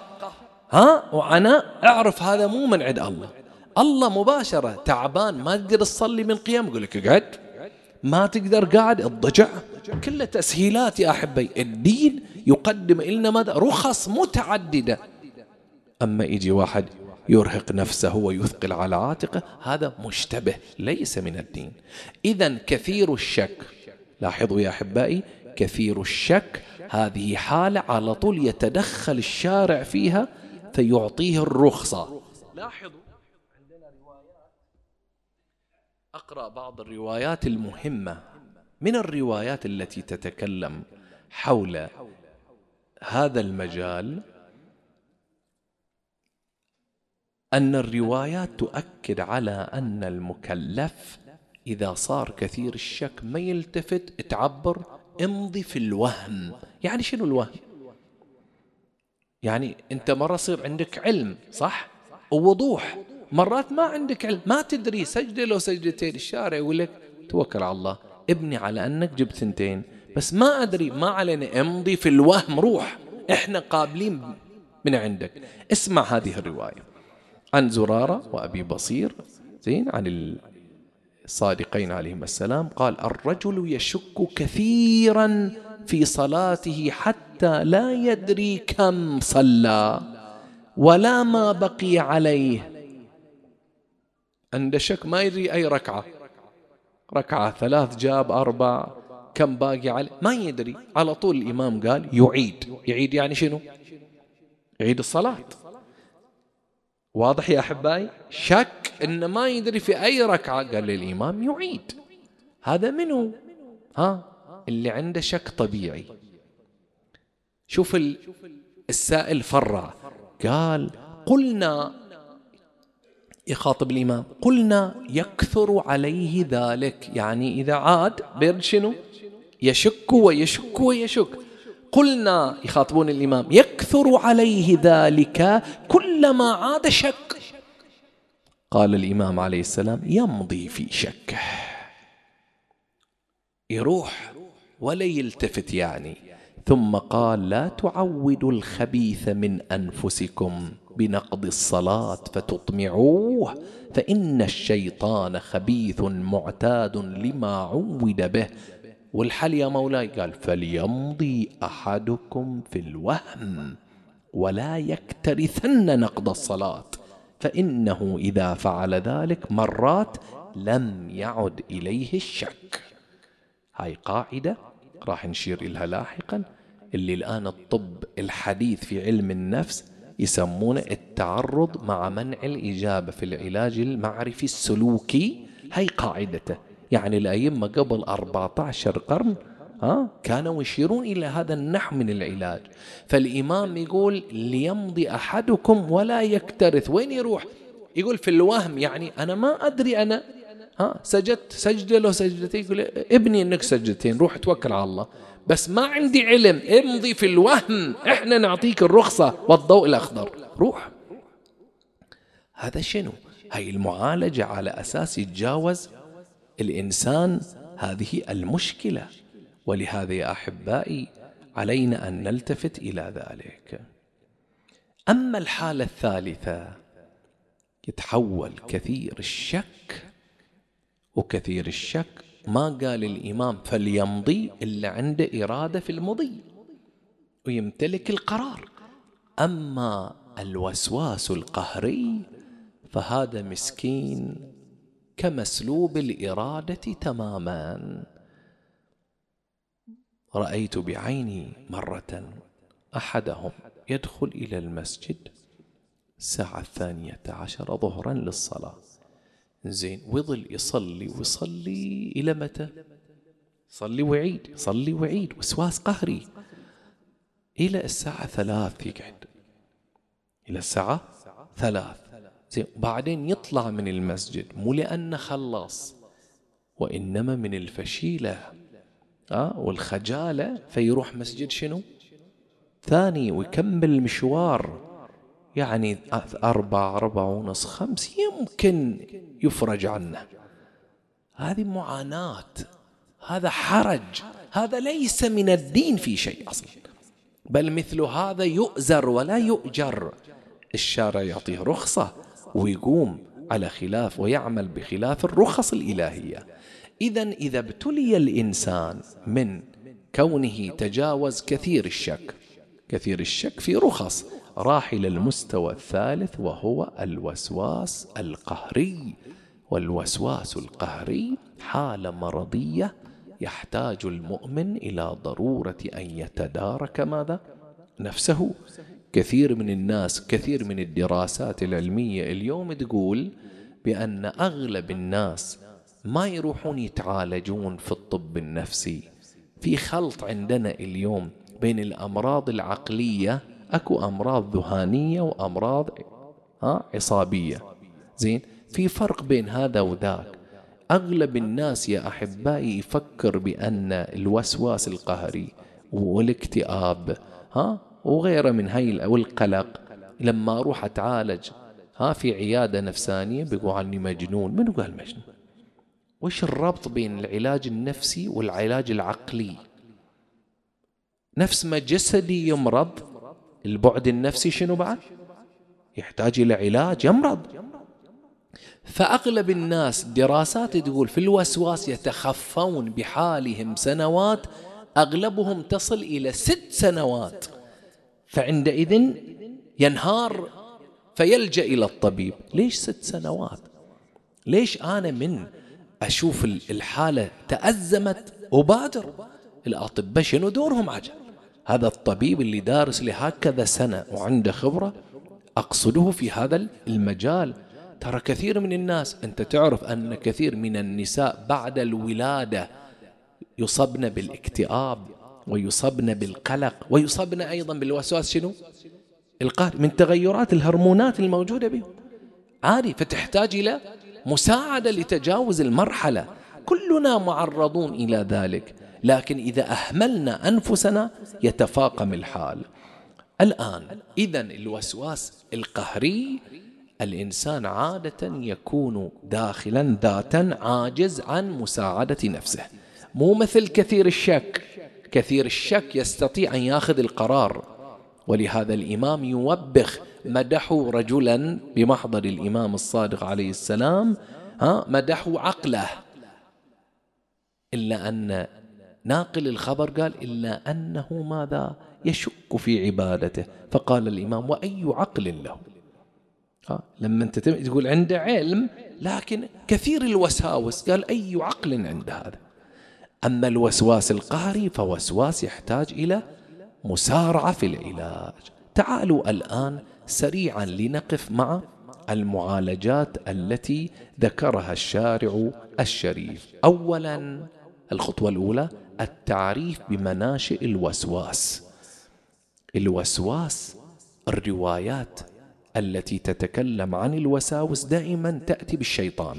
ها؟ وعناء أعرف هذا مو من عند الله. الله مباشرة تعبان ما تقدر تصلي من قيام يقول لك اقعد. ما تقدر قاعد اضجع كلها تسهيلات يا أحبي. الدين يقدم لنا ماذا؟ رخص متعددة. أما يجي واحد يرهق نفسه ويثقل على عاتقه هذا مشتبه ليس من الدين. إذا كثير الشك. لاحظوا يا أحبائي كثير الشك. هذه حالة على طول يتدخل الشارع فيها فيعطيه الرخصة. لاحظوا عندنا روايات أقرأ بعض الروايات المهمة من الروايات التي تتكلم حول هذا المجال أن الروايات تؤكد على أن المكلف إذا صار كثير الشك ما يلتفت تعبر امضي في الوهم. يعني شنو الوهم؟ يعني أنت مرة يصير عندك علم صح؟ ووضوح. مرات ما عندك علم ما تدري سجدة لو سجدتين الشارع يقول لك توكل على الله ابني على أنك جبت ثنتين بس ما أدري ما علينا امضي في الوهم روح إحنا قابلين من عندك. اسمع هذه الرواية عن زرارة وأبي بصير زين عن الصادقين عليهم السلام قال الرجل يشك كثيرا في صلاته حتى لا يدري كم صلى ولا ما بقي عليه عند شك ما يدري أي ركعة. ركعة ثلاث جاب أربع كم باقي عليه؟ ما يدري. على طول الإمام قال يعيد. يعيد يعني شنو؟ يعيد الصلاة. واضح يا أحبائي؟ شك إن ما يدري في أي ركعة. قال للإمام يعيد. هذا منو؟ ها؟ اللي عنده شك طبيعي. شوف السائل فرع. قال قلنا يخاطب الإمام. قلنا يكثر عليه ذلك. يعني إذا عاد بيرد شنو؟ يشك ويشك ويشك. قلنا يخاطبون الإمام يكثر عليه ذلك كلما عاد شك. قال الإمام عليه السلام يمضي في شكه يروح ولا يلتفت يعني. ثم قال لا تعودوا الخبيث من أنفسكم. بنقض الصلاة فتطمعوه فإن الشيطان خبيث معتاد لما عود به. والحل يا مولاي؟ قال فليمضي أحدكم في الوهم ولا يكترثن نقض الصلاة فإنه إذا فعل ذلك مرات لم يعد إليه الشك. هاي قاعدة راح نشير إلها لاحقا اللي الآن الطب الحديث في علم النفس يسمونه التعرض مع منع الإجابة في العلاج المعرفي السلوكي. هي قاعدته. يعني الأئمة قبل 14 قرن ها كانوا يشيرون إلى هذا النحو من العلاج. فالإمام يقول ليمضي أحدكم ولا يكترث. وين يروح؟ يقول في الوهم يعني أنا ما أدري أنا ها سجدت سجدة لو سجدتين يقول ابني إنك سجدتين روح توكل على الله. بس ما عندي علم. امضي في الوهم. إحنا نعطيك الرخصة والضوء الأخضر. روح. هذا شنو؟ هاي المعالجة على أساس يتجاوز الإنسان هذه المشكلة. ولهذا يا أحبائي علينا أن نلتفت إلى ذلك. أما الحالة الثالثة يتحول كثير الشك وكثير الشك ما قال الإمام فليمضي إلا عنده إرادة في المضي ويمتلك القرار. أما الوسواس القهري فهذا مسكين كمسلوب الإرادة تماما. رأيت بعيني مرة أحدهم يدخل إلى المسجد الساعة الثانية عشر ظهرا للصلاة. زين. وظل يصلي ويصلي إلى متى؟ صلي وعيد صلي وعيد وسواس قهري. إلى الساعة ثلاث يقعد. إلى الساعة ثلاث. زين. بعدين يطلع من المسجد مو لأنه خلص وإنما من الفشيلة آه والخجالة فيروح مسجد شنو؟ ثاني ويكمل المشوار يعني أربعة أربعة ونص خمس يمكن يفرج عنه. هذه معاناة هذا حرج هذا ليس من الدين في شيء أصلا. بل مثل هذا يؤزر ولا يؤجر. الشارع يعطيه رخصة ويقوم على خلاف ويعمل بخلاف الرخص الإلهية. إذا إذا ابتلي الإنسان من كونه تجاوز كثير الشك كثير الشك في رخص راح إلى المستوى الثالث وهو الوسواس القهري. والوسواس القهري حالة مرضية يحتاج المؤمن إلى ضرورة أن يتدارك ماذا؟ نفسه. كثير من الناس كثير من الدراسات العلمية اليوم تقول بأن أغلب الناس ما يروحون يتعالجون في الطب النفسي. في خلط عندنا اليوم بين الأمراض العقلية أكو أمراض ذهانية وأمراض ها عصابية. زين في فرق بين هذا وذاك. أغلب الناس يا أحبائي يفكر بأن الوسواس القهري والاكتئاب ها وغيره من هاي والقلق. لما أروح أتعالج ها في عيادة نفسانية بيقول عني مجنون. من قال مجنون؟ وش الربط بين العلاج النفسي والعلاج العقلي؟ نفس ما جسدي يمرض البعد النفسي شنو بعد؟ يحتاج إلى علاج يمرض. فأغلب الناس دراسات تقول في الوسواس يتخفون بحالهم سنوات أغلبهم تصل إلى ست سنوات. فعندئذ ينهار فيلجأ إلى الطبيب. ليش ست سنوات؟ ليش أنا من أشوف الحالة تأزمت أبادر الأطباء شنو دورهم عجل؟ هذا الطبيب اللي دارس لهكذا سنة وعنده خبرة أقصده في هذا المجال. ترى كثير من الناس أنت تعرف أن كثير من النساء بعد الولادة يصبن بالاكتئاب ويصبن بالقلق ويصبن أيضا بالوسواس شنو؟ القهر من تغيرات الهرمونات الموجودة بهم. عادي فتحتاج إلى مساعدة لتجاوز المرحلة. كلنا معرضون إلى ذلك. لكن إذا أهملنا أنفسنا يتفاقم الحال. الآن إذا الوسواس القهري الإنسان عادة يكون داخلا ذاتا عاجز عن مساعدة نفسه. مو مثل كثير الشك. كثير الشك يستطيع أن ياخذ القرار. ولهذا الإمام يوبخ مدحوا رجلا بمحضر الإمام الصادق عليه السلام ها مدحوا عقله. إلا أن ناقل الخبر قال إلا أنه ماذا يشك في عبادته. فقال الإمام وأي عقل له؟ ها لما أنت تقول عنده علم لكن كثير الوساوس. قال أي عقل عند هذا؟ أما الوسواس القهري فوسواس يحتاج إلى مسارعة في العلاج. تعالوا الآن سريعا لنقف مع المعالجات التي ذكرها الشارع الشريف. أولا الخطوة الأولى التعريف بمناشئ الوسواس. الوسواس الروايات التي تتكلم عن الوساوس دائما تأتي بالشيطان.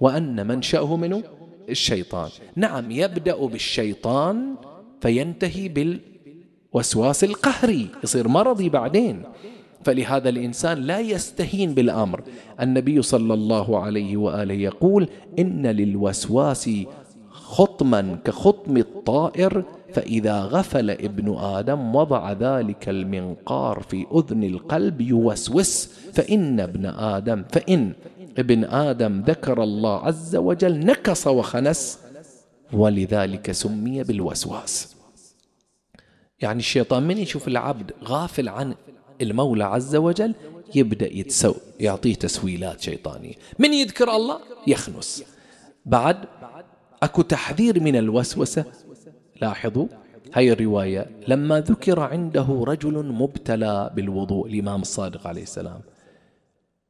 وأن منشأه منه الشيطان. نعم يبدأ بالشيطان فينتهي بالوسواس القهري. يصير مرضي بعدين. فلهذا الإنسان لا يستهين بالأمر. النبي صلى الله عليه وآله يقول إن للوسواس خطما كخطم الطائر فإذا غفل ابن آدم وضع ذلك المنقار في أذن القلب يوسوس فإن ابن آدم فإن ابن آدم ذكر الله عز وجل نكص وخنس ولذلك سمي بالوسواس. يعني الشيطان من يشوف العبد غافل عن المولى عز وجل يبدأ يتسو يعطيه تسويلات شيطانية. من يذكر الله؟ يخنس. بعد أكو تحذير من الوسوسة؟ لاحظوا هاي الرواية لما ذكر عنده رجل مبتلى بالوضوء الإمام الصادق عليه السلام.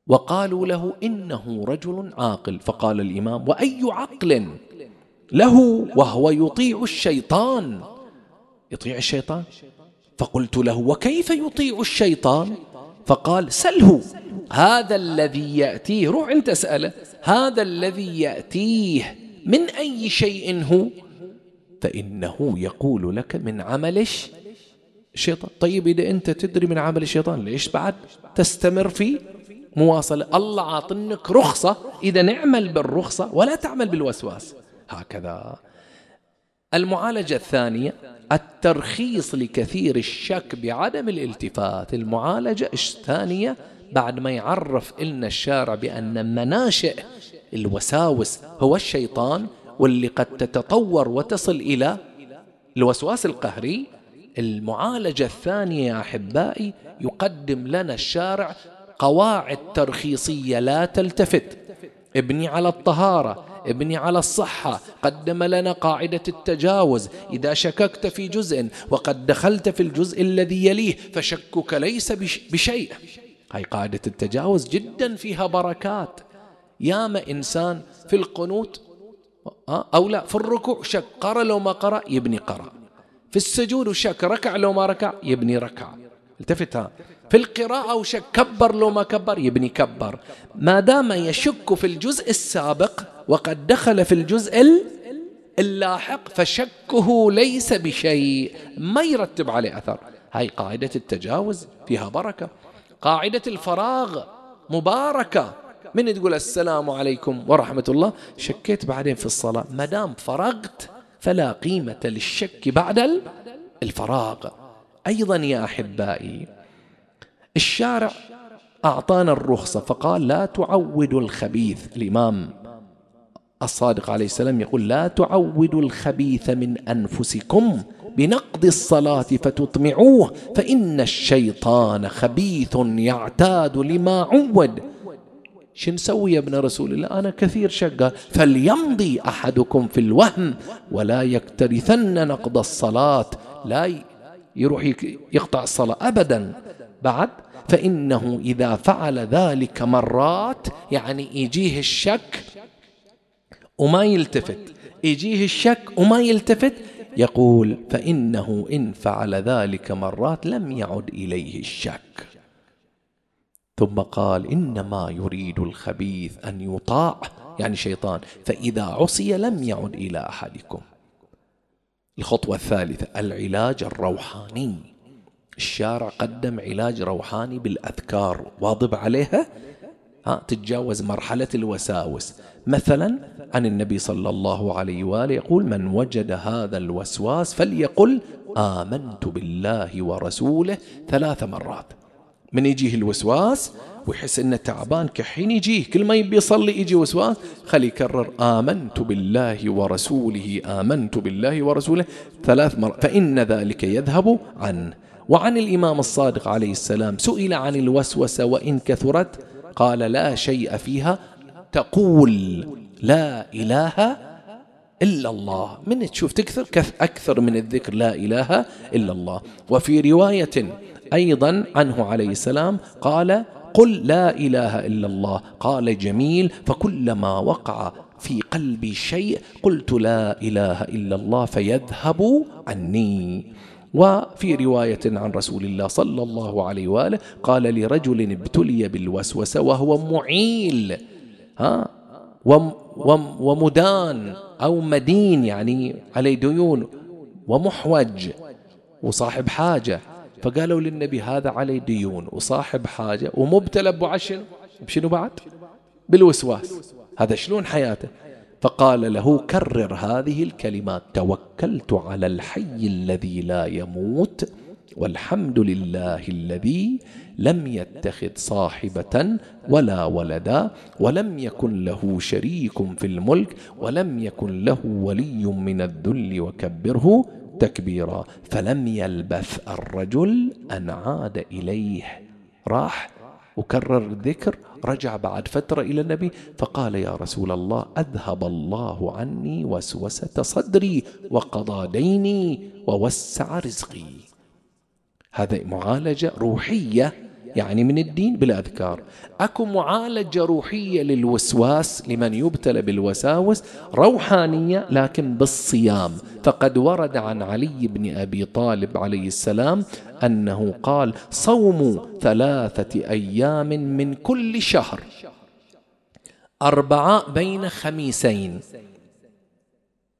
وقالوا له إنه رجل عاقل. فقال الإمام وأي عقل؟ له وهو يطيع الشيطان. يطيع الشيطان؟ فقلت له وكيف يطيع الشيطان؟ فقال سله هذا الذي يأتيه روح أنت اسأله. هذا الذي يأتيه من أي شيء هو؟ فإنه يقول لك من عمل الشيطان طيب إذا أنت تدري من عمل الشيطان ليش بعد؟ تستمر في مواصلة. الله عاطنك رخصة. إذا نعمل بالرخصة ولا تعمل بالوسواس. هكذا. المعالجة الثانية الترخيص لكثير الشك بعدم الالتفات. المعالجة الثانية بعد ما يعرف لنا الشارع بأن مناشئ الوساوس هو الشيطان واللي قد تتطور وتصل إلى الوسواس القهري. المعالجة الثانية يا أحبائي يقدم لنا الشارع قواعد ترخيصية لا تلتفت. ابني على الطهارة ابني على الصحة قدم لنا قاعدة التجاوز. إذا شككت في جزء وقد دخلت في الجزء الذي يليه فشكك ليس بشيء. هاي قاعدة التجاوز جدا فيها بركات. ياما إنسان في القنوت أو لا في الركوع شك قرأ لو ما قرأ يبني قرأ. في السجود وشك ركع لو ما ركع يبني ركع. التفت ها. في القراءة وشك كبر لو ما كبر يبني كبر. ما دام يشك في الجزء السابق وقد دخل في الجزء اللاحق فشكه ليس بشيء. ما يرتب عليه أثر. هاي قاعدة التجاوز فيها بركة. قاعدة الفراغ مباركة. من تقول السلام عليكم ورحمة الله؟ شكيت بعدين في الصلاة. ما دام فرغت فلا قيمة للشك بعد الفراغ. أيضا يا أحبائي الشارع أعطانا الرخصة فقال لا تعودوا الخبيث. الإمام الصادق عليه السلام يقول لا تعودوا الخبيث من أنفسكم بنقض الصلاة فتطمعوه فإن الشيطان خبيث يعتاد لما عود. شو نسوي يا ابن رسول الله؟ أنا كثير شقة. فليمضي أحدكم في الوهم ولا يكترثن نقض الصلاة. لا يروح يقطع الصلاة أبدا. بعد فإنه إذا فعل ذلك مرات يعني يجيه الشك وما يلتفت. يجيه الشك وما يلتفت يقول فإنه إن فعل ذلك مرات لم يعد إليه الشك. ثم قال إنما يريد الخبيث أن يطاع يعني شيطان فإذا عصي لم يعد إلى أحدكم. الخطوة الثالثة العلاج الروحاني. الشارع قدم علاج روحاني بالأذكار واظب عليها؟ ها تتجاوز مرحلة الوساوس. مثلا عن النبي صلى الله عليه وآله يقول من وجد هذا الوسواس فليقل آمنت بالله ورسوله ثلاث مرات. من يجيه الوسواس ويحس إنه تعبان كحين يجيه. كل ما يبي يصلي يجي وسواس. خلي يكرر آمنت بالله ورسوله آمنت بالله ورسوله ثلاث مرات. فإن ذلك يذهب عنه وعن الإمام الصادق عليه السلام. سئل عن الوسوسة وإن كثرت قال لا شيء فيها. تقول لا إله إلا الله. من تشوف تكثر؟ أكثر من الذكر لا إله إلا الله. وفي رواية أيضا عنه عليه السلام قال قل لا إله إلا الله. قال جميل فكلما وقع في قلبي شيء قلت لا إله إلا الله فيذهب عني. وفي رواية عن رسول الله صلى الله عليه وآله قال لرجل ابتلي بالوسوسة وهو معيل ها ومدان أو مدين يعني عليه ديون ومحوج وصاحب حاجة. فقالوا للنبي هذا عليه ديون وصاحب حاجة ومبتلى بعشر بشنو بعد؟ بالوسواس. هذا شلون حياته؟ فقال له كرر هذه الكلمات. توكلت على الحي الذي لا يموت والحمد لله الذي لم يتخذ صاحبة ولا ولدا ولم يكن له شريك في الملك ولم يكن له ولي من الذل وكبره تكبيرا فلم يلبث الرجل أن عاد إليه. راح وكرر الذكر رجع بعد فترة إلى النبي فقال يا رسول الله أذهب الله عني وسوسة صدري وقضى ديني ووسع رزقي. هذا معالجة روحية يعني من الدين بالأذكار أكو معالجة روحية للوسواس لمن يبتلى بالوساوس روحانية لكن بالصيام. فقد ورد عن علي بن أبي طالب عليه السلام أنه قال صوموا ثلاثة أيام من كل شهر أربعة بين خميسين.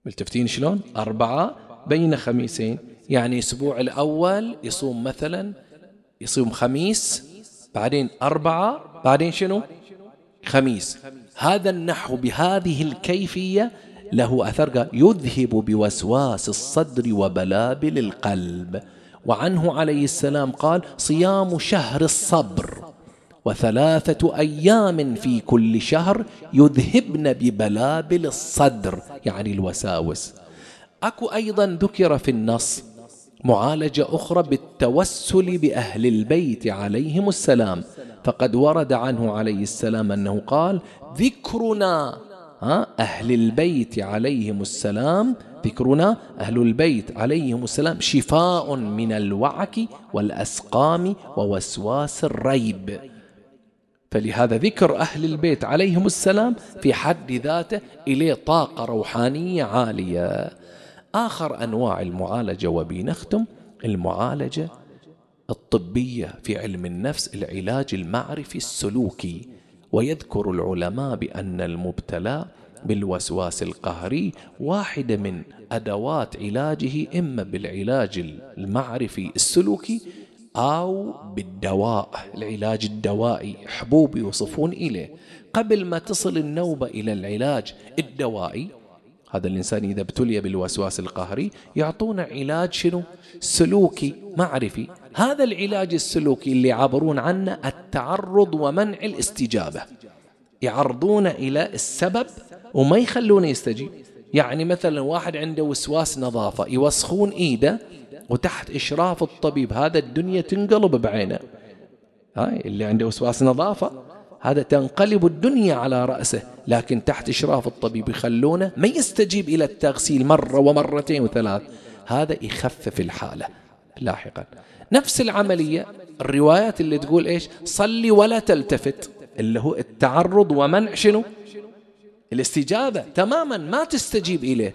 ملتفتين شلون؟ أربعة بين خميسين. يعني الأسبوع الأول يصوم مثلا يصوم خميس بعدين أربعة بعدين شنو؟ خميس. هذا النحو بهذه الكيفية له أثر يذهب بوسواس الصدر وبلابل القلب. وعنه عليه السلام قال صيام شهر الصبر وثلاثة أيام في كل شهر يذهبن ببلابل الصدر يعني الوساوس. أكو أيضا ذكر في النص معالجة أخرى بالتوسل بأهل البيت عليهم السلام. فقد ورد عنه عليه السلام أنه قال ذكرنا أهل البيت عليهم السلام ذكرنا أهل البيت عليهم السلام شفاء من الوعك والأسقام ووسواس الريب. فلهذا ذكر أهل البيت عليهم السلام في حد ذاته إليه طاقة روحانية عالية. آخر أنواع المعالجة وبنختم المعالجة الطبية في علم النفس العلاج المعرفي السلوكي. ويذكر العلماء بأن المبتلى بالوسواس القهري واحدة من أدوات علاجه إما بالعلاج المعرفي السلوكي أو بالدواء العلاج الدوائي حبوب يوصفون إليه. قبل ما تصل النوبة إلى العلاج الدوائي هذا الإنسان إذا ابتلي بالوسواس القهري يعطونا علاج شنو؟ سلوكي معرفي. هذا العلاج السلوكي اللي يعبرون عنه التعرض ومنع الاستجابة. يعرضون إلى السبب وما يخلونه يستجيب. يعني مثلا واحد عنده وسواس نظافة يوسخون إيده وتحت إشراف الطبيب هذا الدنيا تنقلب بعينه. هاي اللي عنده وسواس نظافة هذا تنقلب الدنيا على رأسه لكن تحت إشراف الطبيب يخلونه ما يستجيب إلى التغسيل مرة ومرتين وثلاث. هذا يخفف الحالة لاحقا. نفس العملية الروايات اللي تقول إيش؟ صلي ولا تلتفت اللي هو التعرض ومنع شنو؟ الاستجابة تماما ما تستجيب إليه.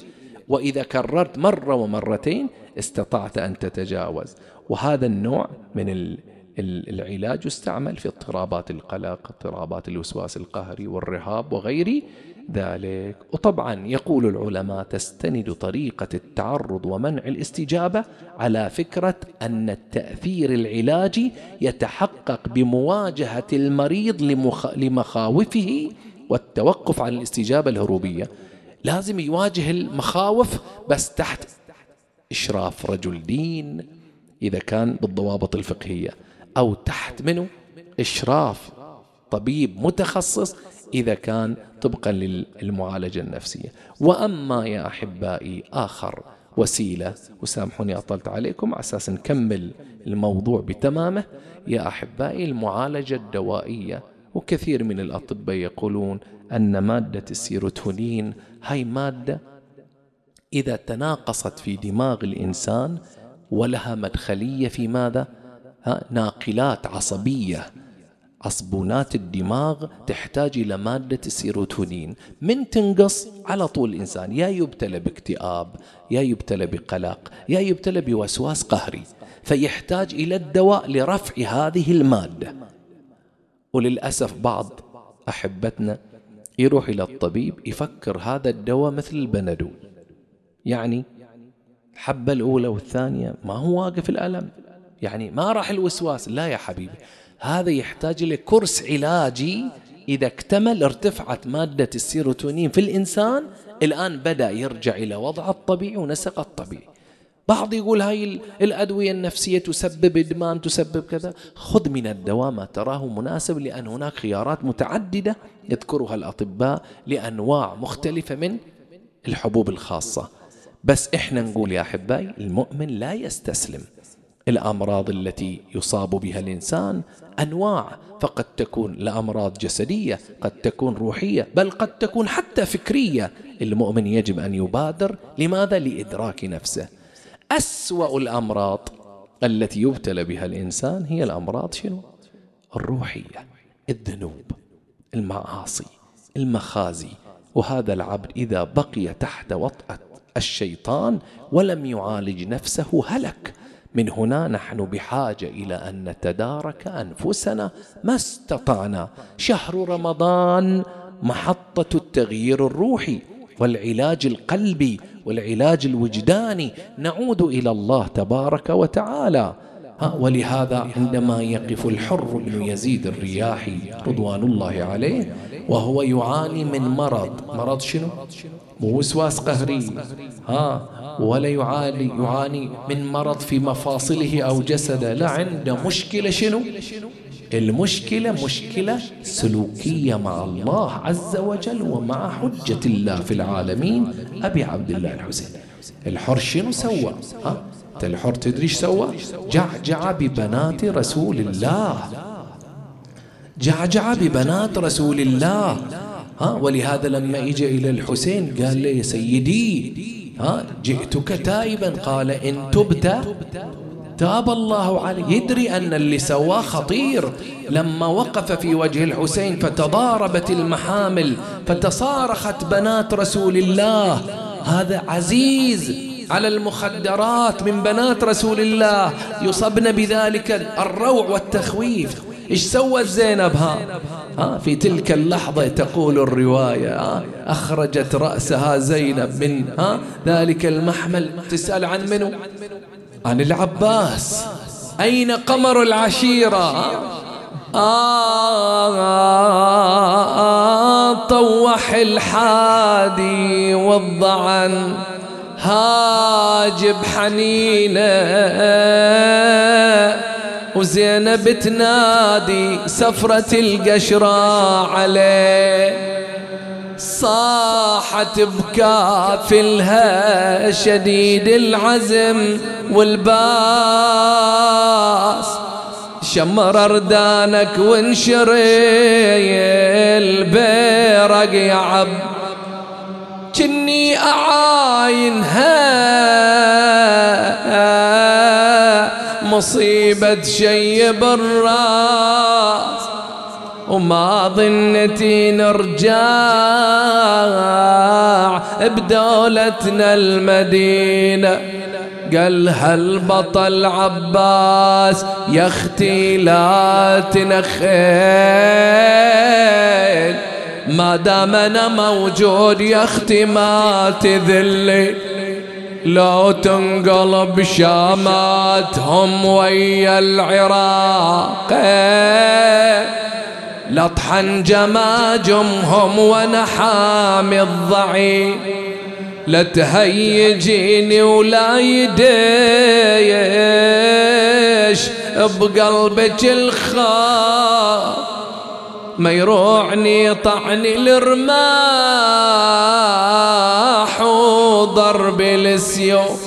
وإذا كررت مرة ومرتين استطعت أن تتجاوز. وهذا النوع من العلاج يستعمل في اضطرابات القلق اضطرابات الوسواس القهري والرهاب وغير ذلك. وطبعا يقول العلماء تستند طريقة التعرض ومنع الاستجابة على فكرة أن التأثير العلاجي يتحقق بمواجهة المريض لمخاوفه والتوقف عن الاستجابة الهروبية. لازم يواجه المخاوف بس تحت إشراف رجل دين إذا كان بالضوابط الفقهية. أو تحت منه إشراف طبيب متخصص إذا كان طبقا للمعالجة النفسية وأما يا أحبائي آخر وسيلة وسامحوني أطلت عليكم على أساس نكمل الموضوع بتمامه يا أحبائي المعالجة الدوائية وكثير من الأطباء يقولون أن مادة السيروتونين هاي مادة إذا تناقصت في دماغ الإنسان ولها مدخلية في ماذا؟ ناقلات عصبية. عصبونات الدماغ تحتاج إلى مادة السيروتونين. من تنقص على طول الإنسان يا يبتلى باكتئاب يا يبتلى بقلق يا يبتلى بوسواس قهري. فيحتاج إلى الدواء لرفع هذه المادة. وللأسف بعض أحبتنا يروح إلى الطبيب يفكر هذا الدواء مثل البندول يعني الحبة الأولى والثانية ما هو واقف الألم. يعني ما راح الوسواس. لا يا حبيبي هذا يحتاج إلى علاجي. إذا اكتمل ارتفعت مادة السيروتونين في الإنسان الآن بدأ يرجع إلى وضعه الطبيعي ونسق الطبيعي. بعض يقول هاي الأدوية النفسية تسبب إدمان تسبب كذا. خذ من الدواء ما تراه مناسب لأن هناك خيارات متعددة يذكرها الأطباء لأنواع مختلفة من الحبوب الخاصة. بس إحنا نقول يا أحبائي المؤمن لا يستسلم. الأمراض التي يصاب بها الإنسان أنواع فقد تكون لأمراض جسدية قد تكون روحية بل قد تكون حتى فكرية المؤمن يجب أن يبادر لماذا؟ لإدراك نفسه أسوأ الأمراض التي يبتلى بها الإنسان هي الأمراض شنو؟ الروحية الذنوب المعاصي المخازي وهذا العبد إذا بقي تحت وطأة الشيطان ولم يعالج نفسه هلك من هنا نحن بحاجة إلى أن نتدارك أنفسنا ما استطعنا. شهر رمضان محطة التغيير الروحي والعلاج القلبي والعلاج الوجداني. نعود إلى الله تبارك وتعالى. ولهذا عندما يقف الحر بن يزيد الرياحي رضوان الله عليه وهو يعاني من مرض. مرض شنو؟ مو وسواس قهري. ها ولا يعاني يعاني من مرض في مفاصله أو جسده. لا عنده مشكلة شنو؟ المشكلة مشكلة سلوكية مع الله عز وجل ومع حجة الله في العالمين. أبي عبد الله الحسين الحر شنو سوى؟ ها الحر تدري إيش سوى؟ جعجع ببنات رسول الله. جعجع ببنات رسول الله. ها? ولهذا لما اجى إلى الحسين قال له يا سيدي ها جئتك تائبا. قال إن تبت تاب الله عليه يدري أن اللي سواه خطير. لما وقف في وجه الحسين فتضاربت المحامل فتصارخت بنات رسول الله. هذا عزيز على المخدرات من بنات رسول الله. يصبن بذلك الروع والتخويف. إيش سوت زينب ها؟ ها؟ في تلك اللحظة تقول الرواية ها؟ أخرجت رأسها زينب من ها؟ ذلك المحمل. تسأل عن منو؟ عن العباس. أين قمر العشيرة؟ آه طوح الحادي والضعن هاجب حنينه. وزينب تنادي سفرة القشرة عليه. صاحت بكافلها شديد العزم والباس. شمر أردانك وانشري البيرق يا عب. كني أعاينها مصيبة شي بالراس وما ظنتي نرجع بدولتنا المدينة. قال هالبطل عباس يا أختي لا تنخيل ما دام أنا موجود يا أختي ما تذلي. لو تنقلب شاماتهم ويا العراق لطحن جماجمهم ونحامي الضعيف لا تهيجيني ولا يديش بقلبك الخاف ما يروعني طعني الرماح وضرب السيوف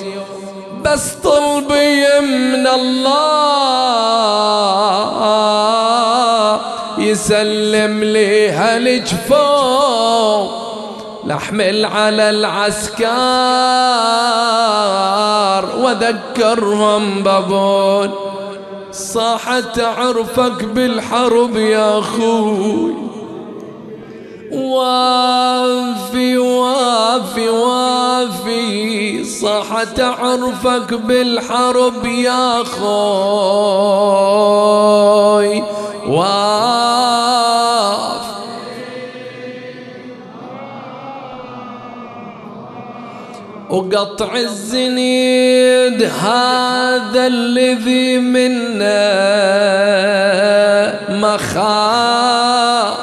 بس طلبي من الله يسلم لي هالجفوف لحمل على العسكر وذكرهم بابون. صاحت عرفك بالحرب يا أخوي. وافي وافي وافي صاحت عرفك بالحرب يا خوي واف وقطع الزنيد هذا الذي منا مخاف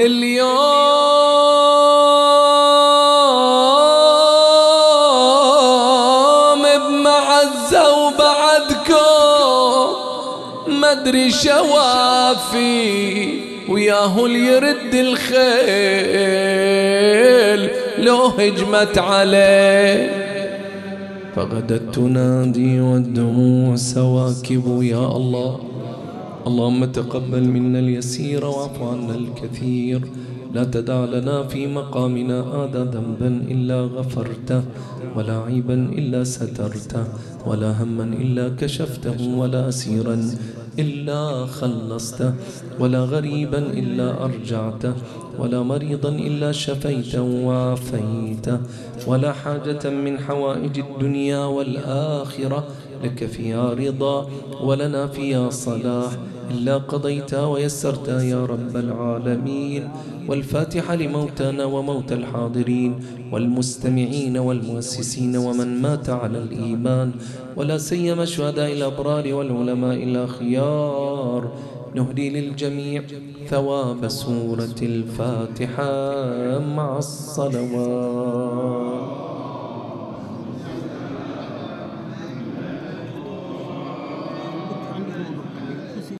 اليوم بمعزة وبعدكم مدري شوافي. اللي يرد الخيل لو هجمت عليه. فغدت تنادي والدموع سواكب يا الله. اللهم تقبل منا اليسير واعف عنا الكثير. لا تدع لنا في مقامنا هذا ذنبا إلا غفرته ولا عيبا إلا سترته ولا هما إلا كشفته ولا أسيرا إلا خلصته ولا غريبا إلا أرجعته ولا مريضا إلا شفيته وعافيته ولا حاجة من حوائج الدنيا والآخرة لك فيها رضا ولنا فيها صلاح. إلا قضيتها ويسرتها يا رب العالمين. والفاتحة لموتانا وموتى الحاضرين. والمستمعين والمؤسسين ومن مات على الإيمان. ولا سيما شهداء الأبرار والعلماء الأخيار. نهدي للجميع ثواب سورة الفاتحة مع الصلوات.